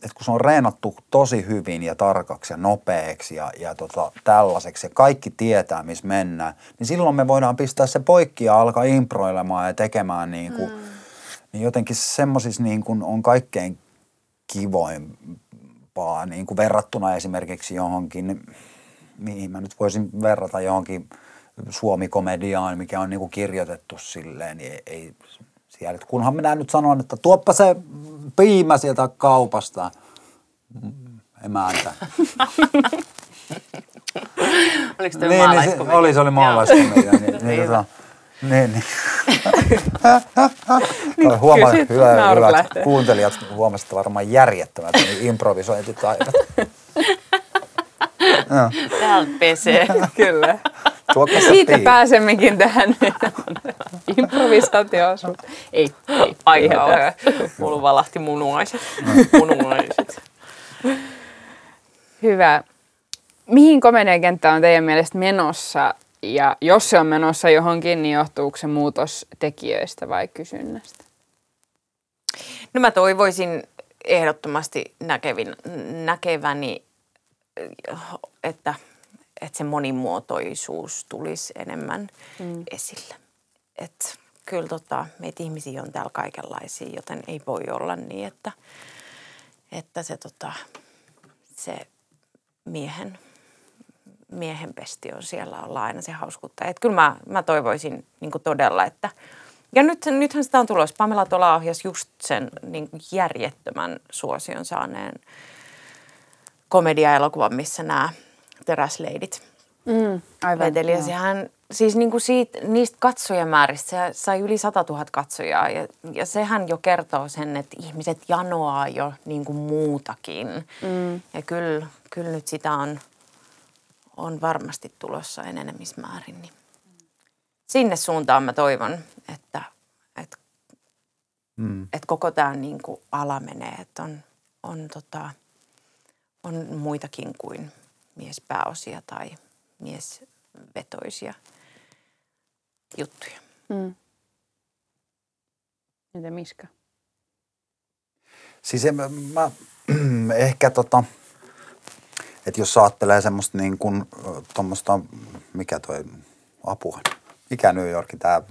että kun se on reenattu tosi hyvin ja tarkaksi ja nopeaksi ja, ja tota, tällaiseksi ja kaikki tietää, missä mennään, niin silloin me voidaan pistää se poikki ja alkaa improilemaan ja tekemään niin kuin, mm. niin jotenkin semmoisissa niin kuin on kaikkein kivoimpaa niin kuin verrattuna esimerkiksi johonkin, mihin mä nyt voisin verrata johonkin suomikomediaan, mikä on niin kuin kirjoitettu silleen, niin ei, ei siellä. Kunhan minä nyt sanon, että tuoppa se piimä sieltä kaupasta emäntä. Oliko niin, niin, oli, se oli maalaiskomedia. niin, niin, niin, tota, niin, niin. niin Huomaan, hyvä, hyvät kuuntelijat huomasivat varmaan järjettömät niin improvisointitaidot. Täältä pesee. Kyllä. Siitä pääsemmekin tähän improvisaatioon. Ei, ei aihe on. Mulla valahti munuaiset. munuaiset. Hyvä. Mihin komediakenttä on teidän mielestä menossa? Ja jos se on menossa johonkin, niin johtuuko se muutos tekijöistä vai kysynnästä? No mä toivoisin ehdottomasti näkevin, näkeväni, että että se monimuotoisuus tulisi enemmän mm. esille. Et kyllä tota, meitä ihmisiä on täällä kaikenlaisia, joten ei voi olla niin, että, että se, tota, se miehen, miehen pesti on siellä olla aina se hauskuutta. Et kyllä mä, mä toivoisin niin todella, että ja nyt, nythän sitä on tulossa. Pamela Tola ohjasi just sen niin järjettömän suosion saaneen komedia-elokuvan, missä nämä teräsleidit mm, aivan, veteli. Ja sehän, siis niin kuin siitä, niistä katsojamääristä se sai yli 100 000 katsojaa ja, ja sehän jo kertoo sen, että ihmiset janoaa jo niin kuin muutakin. Mm. Ja kyllä, kyllä nyt sitä on, on varmasti tulossa enenemismäärin. Niin sinne suuntaan mä toivon, että, että, mm. että koko tämä niin kuin ala menee, että on, on, tota, on muitakin kuin – miespääosia tai miesvetoisia juttuja. Mm. Entä Miska? Siis en, mä, ehkä tota, että jos ajattelee semmoista niin kuin tuommoista, mikä toi apua, mikä New Yorkin tämä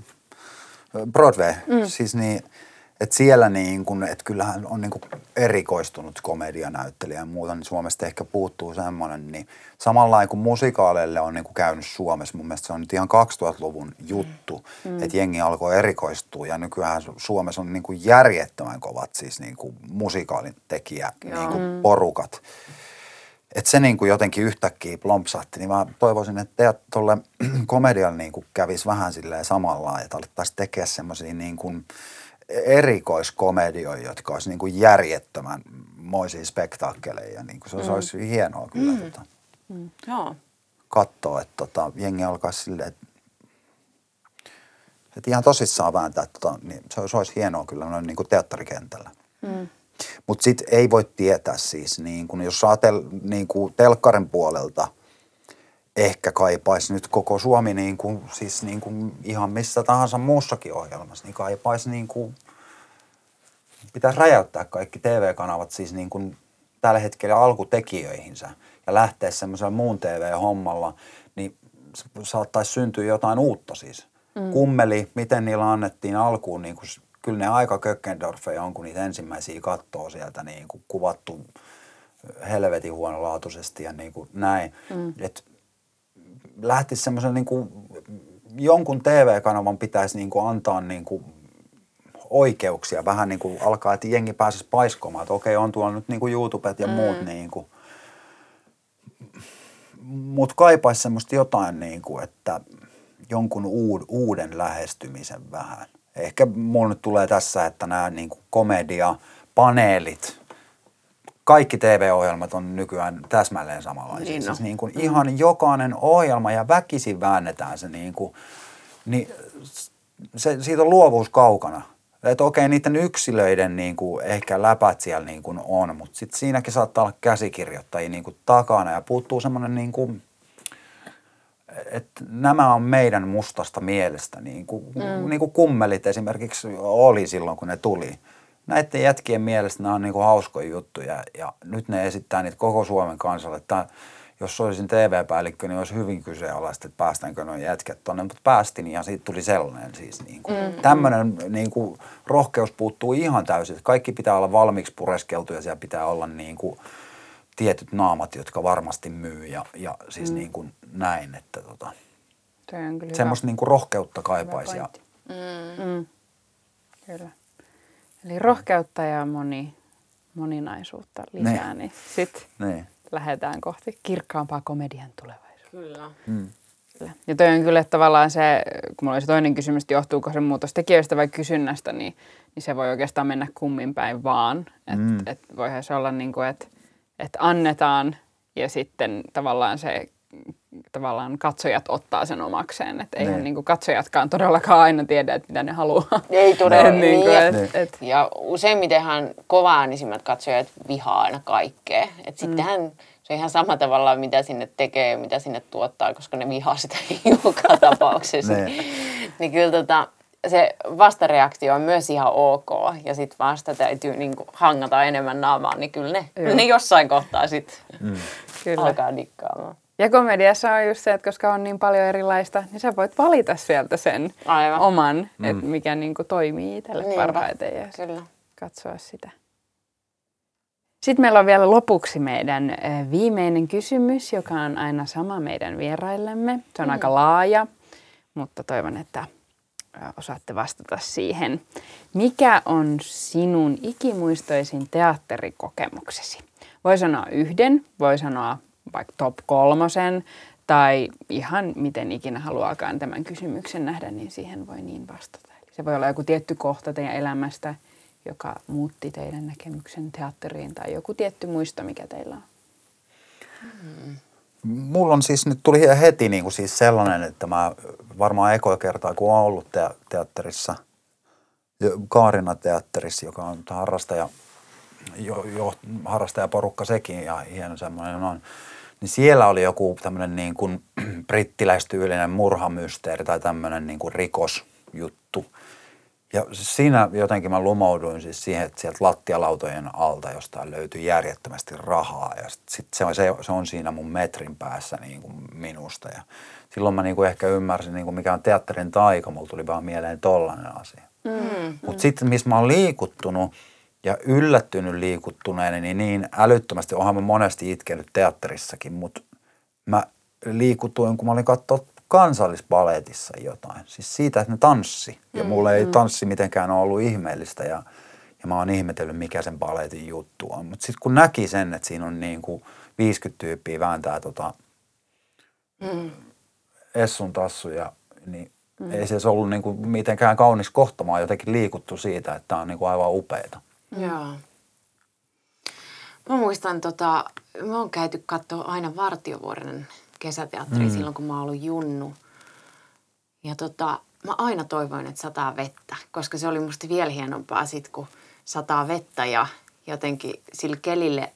Broadway, mm. siis niin, et siellä niin kun, et kyllähän on niin kun erikoistunut komedianäyttelijä ja muuta, niin Suomesta ehkä puuttuu semmoinen. Niin samalla kuin musikaaleille on niin käynyt Suomessa, mun mielestä se on nyt ihan 2000-luvun juttu, mm. että jengi alkoi erikoistua ja nykyään Suomessa on niin järjettömän kovat siis niin musikaalin tekijä niin kuin porukat. Että se niin kuin jotenkin yhtäkkiä plompsahti, niin mä toivoisin, että teet tuolle komedialle niin kuin kävisi vähän silleen samalla, että alettaisiin tekemään semmoisia niin kuin – erikoiskomedioita, jotka olisi niin kuin järjettömän moisia spektaakkeleja. Niin kuin se, mm. se olisi hienoa kyllä mm. tota, mm. Joo. katsoa, että tota, jengi alkaa silleen, että että ihan tosissaan vääntää, tota, niin se, olisi, se olisi hienoa kyllä noin niin kuin teatterikentällä. Mm. Mutta sitten ei voi tietää siis, niin kun jos ajatell, niin kuin telkkarin puolelta – ehkä kaipaisi nyt koko Suomi niin kuin, siis niin kuin ihan missä tahansa muussakin ohjelmassa, niin kaipaisi niin kuin, pitäisi räjäyttää kaikki TV-kanavat siis niin kuin tällä hetkellä alkutekijöihinsä ja lähteä semmoisella muun TV-hommalla, niin saattaisi syntyä jotain uutta siis. Mm. Kummeli, miten niillä annettiin alkuun, niin kuin, kyllä ne aika Köckendorfeja on, kun niitä ensimmäisiä kattoo sieltä niin kuin kuvattu helvetin huonolaatuisesti ja niin kuin näin. Mm. Et lähtisi semmoisen niin kuin, jonkun TV-kanavan pitäisi niin kuin antaa niin kuin oikeuksia vähän niin kuin alkaa, että jengi pääsisi paiskomaan, että okei, on tuolla nyt niin kuin YouTubet ja mm. muut niin kuin. Mutta kaipaisi semmoista jotain niin kuin, että jonkun uud, uuden lähestymisen vähän. Ehkä mulle nyt tulee tässä, että nämä niin kuin komedia, paneelit, kaikki TV-ohjelmat on nykyään täsmälleen samanlaisia. Niin, no. siis niin kuin mm. ihan jokainen ohjelma ja väkisin väännetään se niin kuin, niin se, siitä on luovuus kaukana. Että okei, niiden yksilöiden niin kuin, ehkä läpät siellä niin kuin on, mutta sitten siinäkin saattaa olla käsikirjoittajia niin kuin takana ja puuttuu semmoinen niin kuin, että nämä on meidän mustasta mielestä, niin kuin, mm. niin kuin kummelit esimerkiksi oli silloin, kun ne tuli näiden jätkien mielestä nämä on niin kuin hauskoja juttuja ja nyt ne esittää niitä koko Suomen kansalle. Tää, jos olisin TV-päällikkö, niin olisi hyvin kyseenalaista, että päästäänkö nuo jätkät tuonne, mutta päästin ja siitä tuli sellainen siis. Niin kuin, mm. Tämmöinen niin kuin, rohkeus puuttuu ihan täysin. Kaikki pitää olla valmiiksi pureskeltu ja siellä pitää olla niin kuin, tietyt naamat, jotka varmasti myy ja, ja siis mm. niin kuin näin, että tota, semmoista niin kuin rohkeutta kaipaisi. Ja, mm. Mm. Kyllä. Eli rohkeutta ja moni, moninaisuutta lisää, niin, niin sitten niin. lähdetään kohti kirkkaampaa komedian tulevaisuutta. Kyllä. Mm. Ja toi on kyllä että tavallaan se, kun mulla oli se toinen kysymys, että johtuuko se muutos tekijöistä vai kysynnästä, niin, niin se voi oikeastaan mennä kummin päin vaan. Että mm. et voihan se olla niin kuin, että et annetaan ja sitten tavallaan se tavallaan katsojat ottaa sen omakseen. Että eihän niin. niin katsojatkaan todellakaan aina tiedä, että mitä ne haluaa. Ei todella. niin, niin kuin, et, niin. et. Ja useimmitenhan kovääänisimmät katsojat vihaa aina kaikkea. Että mm. sittenhän se on ihan sama tavalla, mitä sinne tekee ja mitä sinne tuottaa, koska ne vihaa sitä joka tapauksessa. niin. niin kyllä tota, se vastareaktio on myös ihan ok. Ja sitten vasta täytyy niin kuin hangata enemmän naamaa, niin kyllä ne, ne jossain kohtaa sitten mm. alkaa dikkaamaan. Ja komediassa on just se, että koska on niin paljon erilaista, niin sä voit valita sieltä sen Aivan. oman, mm. että mikä niin kuin toimii itselle Niinpä. parhaiten ja Kyllä. katsoa sitä. Sitten meillä on vielä lopuksi meidän viimeinen kysymys, joka on aina sama meidän vieraillemme. Se on mm. aika laaja, mutta toivon, että osaatte vastata siihen. Mikä on sinun ikimuistoisin teatterikokemuksesi? Voi sanoa yhden, voi sanoa vaikka top kolmosen tai ihan miten ikinä haluaakaan tämän kysymyksen nähdä, niin siihen voi niin vastata. Eli se voi olla joku tietty kohta teidän elämästä, joka muutti teidän näkemyksen teatteriin tai joku tietty muisto, mikä teillä on. Hmm. Mulla on siis nyt tuli heti niin kuin siis sellainen, että mä varmaan ekoja kertaa, kun olen ollut te- teatterissa, Kaarina teatterissa, joka on harrastaja, jo, jo, harrastajaporukka sekin ja hieno semmoinen on niin siellä oli joku tämmöinen niin kuin brittiläistyylinen murhamysteeri tai tämmöinen niin kuin rikosjuttu. ja siinä jotenkin mä lumouduin siis siihen, että sieltä lattialautojen alta jostain löytyi järjettömästi rahaa. Ja sit, sit se, on, se, se on siinä mun metrin päässä niin kuin minusta. Ja silloin mä niin kuin ehkä ymmärsin, niin kuin mikä on teatterin taika. Mulla tuli vaan mieleen tollainen asia. Mm. Mutta sitten, missä mä oon liikuttunut ja yllättynyt liikuttuneeni, niin niin älyttömästi, onhan mä monesti itkenyt teatterissakin, mutta mä liikutuin, kun mä olin katsoa kansallisbaletissa jotain. Siis siitä, että ne tanssi. Ja mm, mulle ei mm. tanssi mitenkään ole ollut ihmeellistä ja, ja mä oon ihmetellyt, mikä sen baletin juttu on. Mutta sitten kun näki sen, että siinä on niin kuin 50 tyyppiä vääntää tota mm. Essun tassuja, niin mm. ei se ollut niin kuin mitenkään kaunis kohtamaan jotenkin liikuttu siitä, että tämä on niin kuin aivan upeeta. Mm. Joo. Mä muistan, tota, mä oon käyty katsoa aina Vartiovuoren kesäteatteri mm. silloin, kun mä oon ollut junnu. Ja tota, mä aina toivoin, että sataa vettä, koska se oli musta vielä hienompaa sit, kun sataa vettä ja jotenkin sillä kelille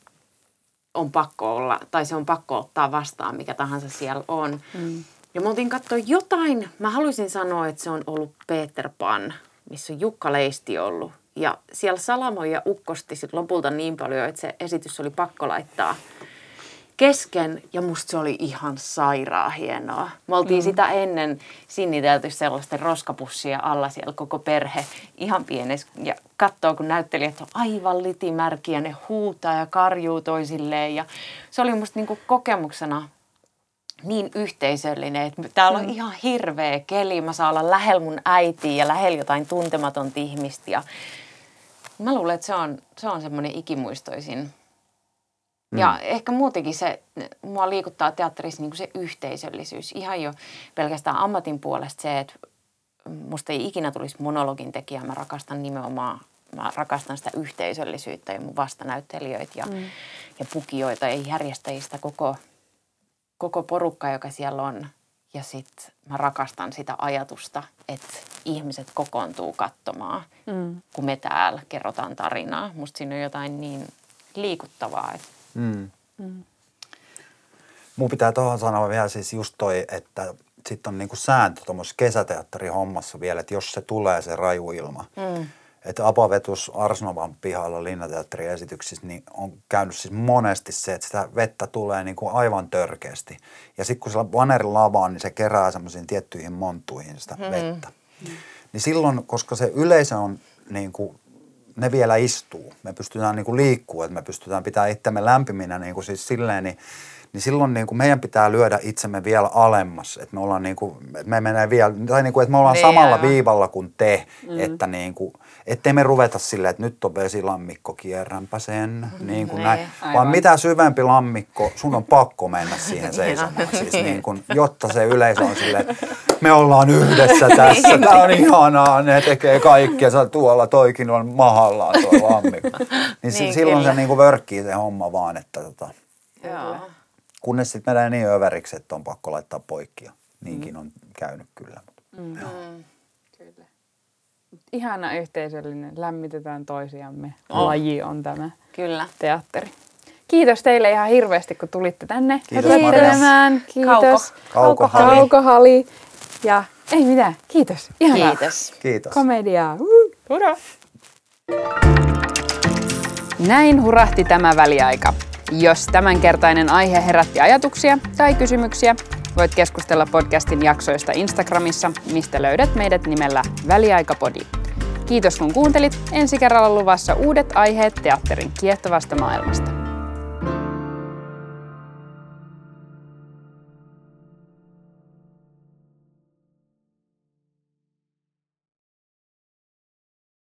on pakko olla, tai se on pakko ottaa vastaan, mikä tahansa siellä on. Mm. Ja mä oltiin katsoa jotain, mä haluaisin sanoa, että se on ollut Peter Pan, missä on Jukka Leisti ollut. Ja siellä Salamoja ukkosti sit lopulta niin paljon, että se esitys oli pakko laittaa – kesken ja musta se oli ihan sairaa hienoa. Me oltiin mm. sitä ennen sinnitelty sellaisten roskapussia alla siellä koko perhe ihan pienessä ja katsoo kun näyttelijät on aivan litimärkiä, ne huutaa ja karjuu toisilleen ja se oli musta niinku kokemuksena niin yhteisöllinen, että täällä on mm. ihan hirveä keli, mä saan olla lähellä mun äitiä ja lähellä jotain tuntematonta ihmistä ja mä luulen, että se on, se on semmoinen ikimuistoisin Mm. Ja ehkä muutenkin se, mua liikuttaa teatterissa niin kuin se yhteisöllisyys. Ihan jo pelkästään ammatin puolesta se, että musta ei ikinä tulisi monologin tekijä. Mä rakastan nimenomaan, mä rakastan sitä yhteisöllisyyttä ja mun vastanäyttelijöitä ja, mm. ja pukijoita ja järjestäjistä koko, koko porukka, joka siellä on. Ja sitten mä rakastan sitä ajatusta, että ihmiset kokoontuu katsomaan, mm. kun me täällä kerrotaan tarinaa. Musta siinä on jotain niin liikuttavaa, että Mm. Mm. Mun pitää tuohon sanoa vielä siis just toi, että sitten on niinku sääntö tuommoisessa kesäteatterihommassa vielä, että jos se tulee se raju ilma, mm. Että Apavetus Arsnovan pihalla linnateatteriesityksissä niin on käynyt siis monesti se, että sitä vettä tulee niinku aivan törkeästi. Ja sitten kun se vaneri lavaa, niin se kerää semmoisiin tiettyihin monttuihin sitä mm. vettä. Niin silloin, koska se yleisö on niin kuin ne vielä istuu. Me pystytään niin kuin liikkua, että me pystytään pitämään itsemme lämpiminä niin kuin siis silleen, niin, niin silloin niin kuin meidän pitää lyödä itsemme vielä alemmas, että me ollaan niin kuin, että me menee vielä, tai niin kuin, että me ollaan vielä. samalla viivalla kuin te, mm. että niin kuin, ettei me ruveta silleen, että nyt on vesilammikko, kierränpä sen, mm. niin kuin näin. Vaan mitä syvempi lammikko, sun on pakko mennä siihen seisomaan, siis niin kuin, jotta se yleisö on silleen, että me ollaan yhdessä tässä, niin. tämä on ihanaa, ne tekee kaikkea, sä tuolla toikin on mahallaan tuo lammikko. Niin, niin silloin kyllä. se niin kuin vörkkii se homma vaan, että tota, Joo. Kunnes sitten menee niin överiksi, että on pakko laittaa poikki ja niinkin mm. on käynyt kyllä. Mm. Joo. Mm ihana yhteisöllinen, lämmitetään toisiamme. Oh. Laji on tämä Kyllä. teatteri. Kiitos teille ihan hirveästi, kun tulitte tänne Kiitos Kiitos. Kiitos. Kauko. Kaukohali. Kaukohali. Ja ei mitään, kiitos. Ihanaa. Kiitos. Kiitos. Komediaa. Hurra. Näin hurahti tämä väliaika. Jos tämänkertainen aihe herätti ajatuksia tai kysymyksiä, voit keskustella podcastin jaksoista Instagramissa, mistä löydät meidät nimellä Väliaikapodi. Kiitos kun kuuntelit. Ensi kerralla luvassa uudet aiheet teatterin kiehtovasta maailmasta.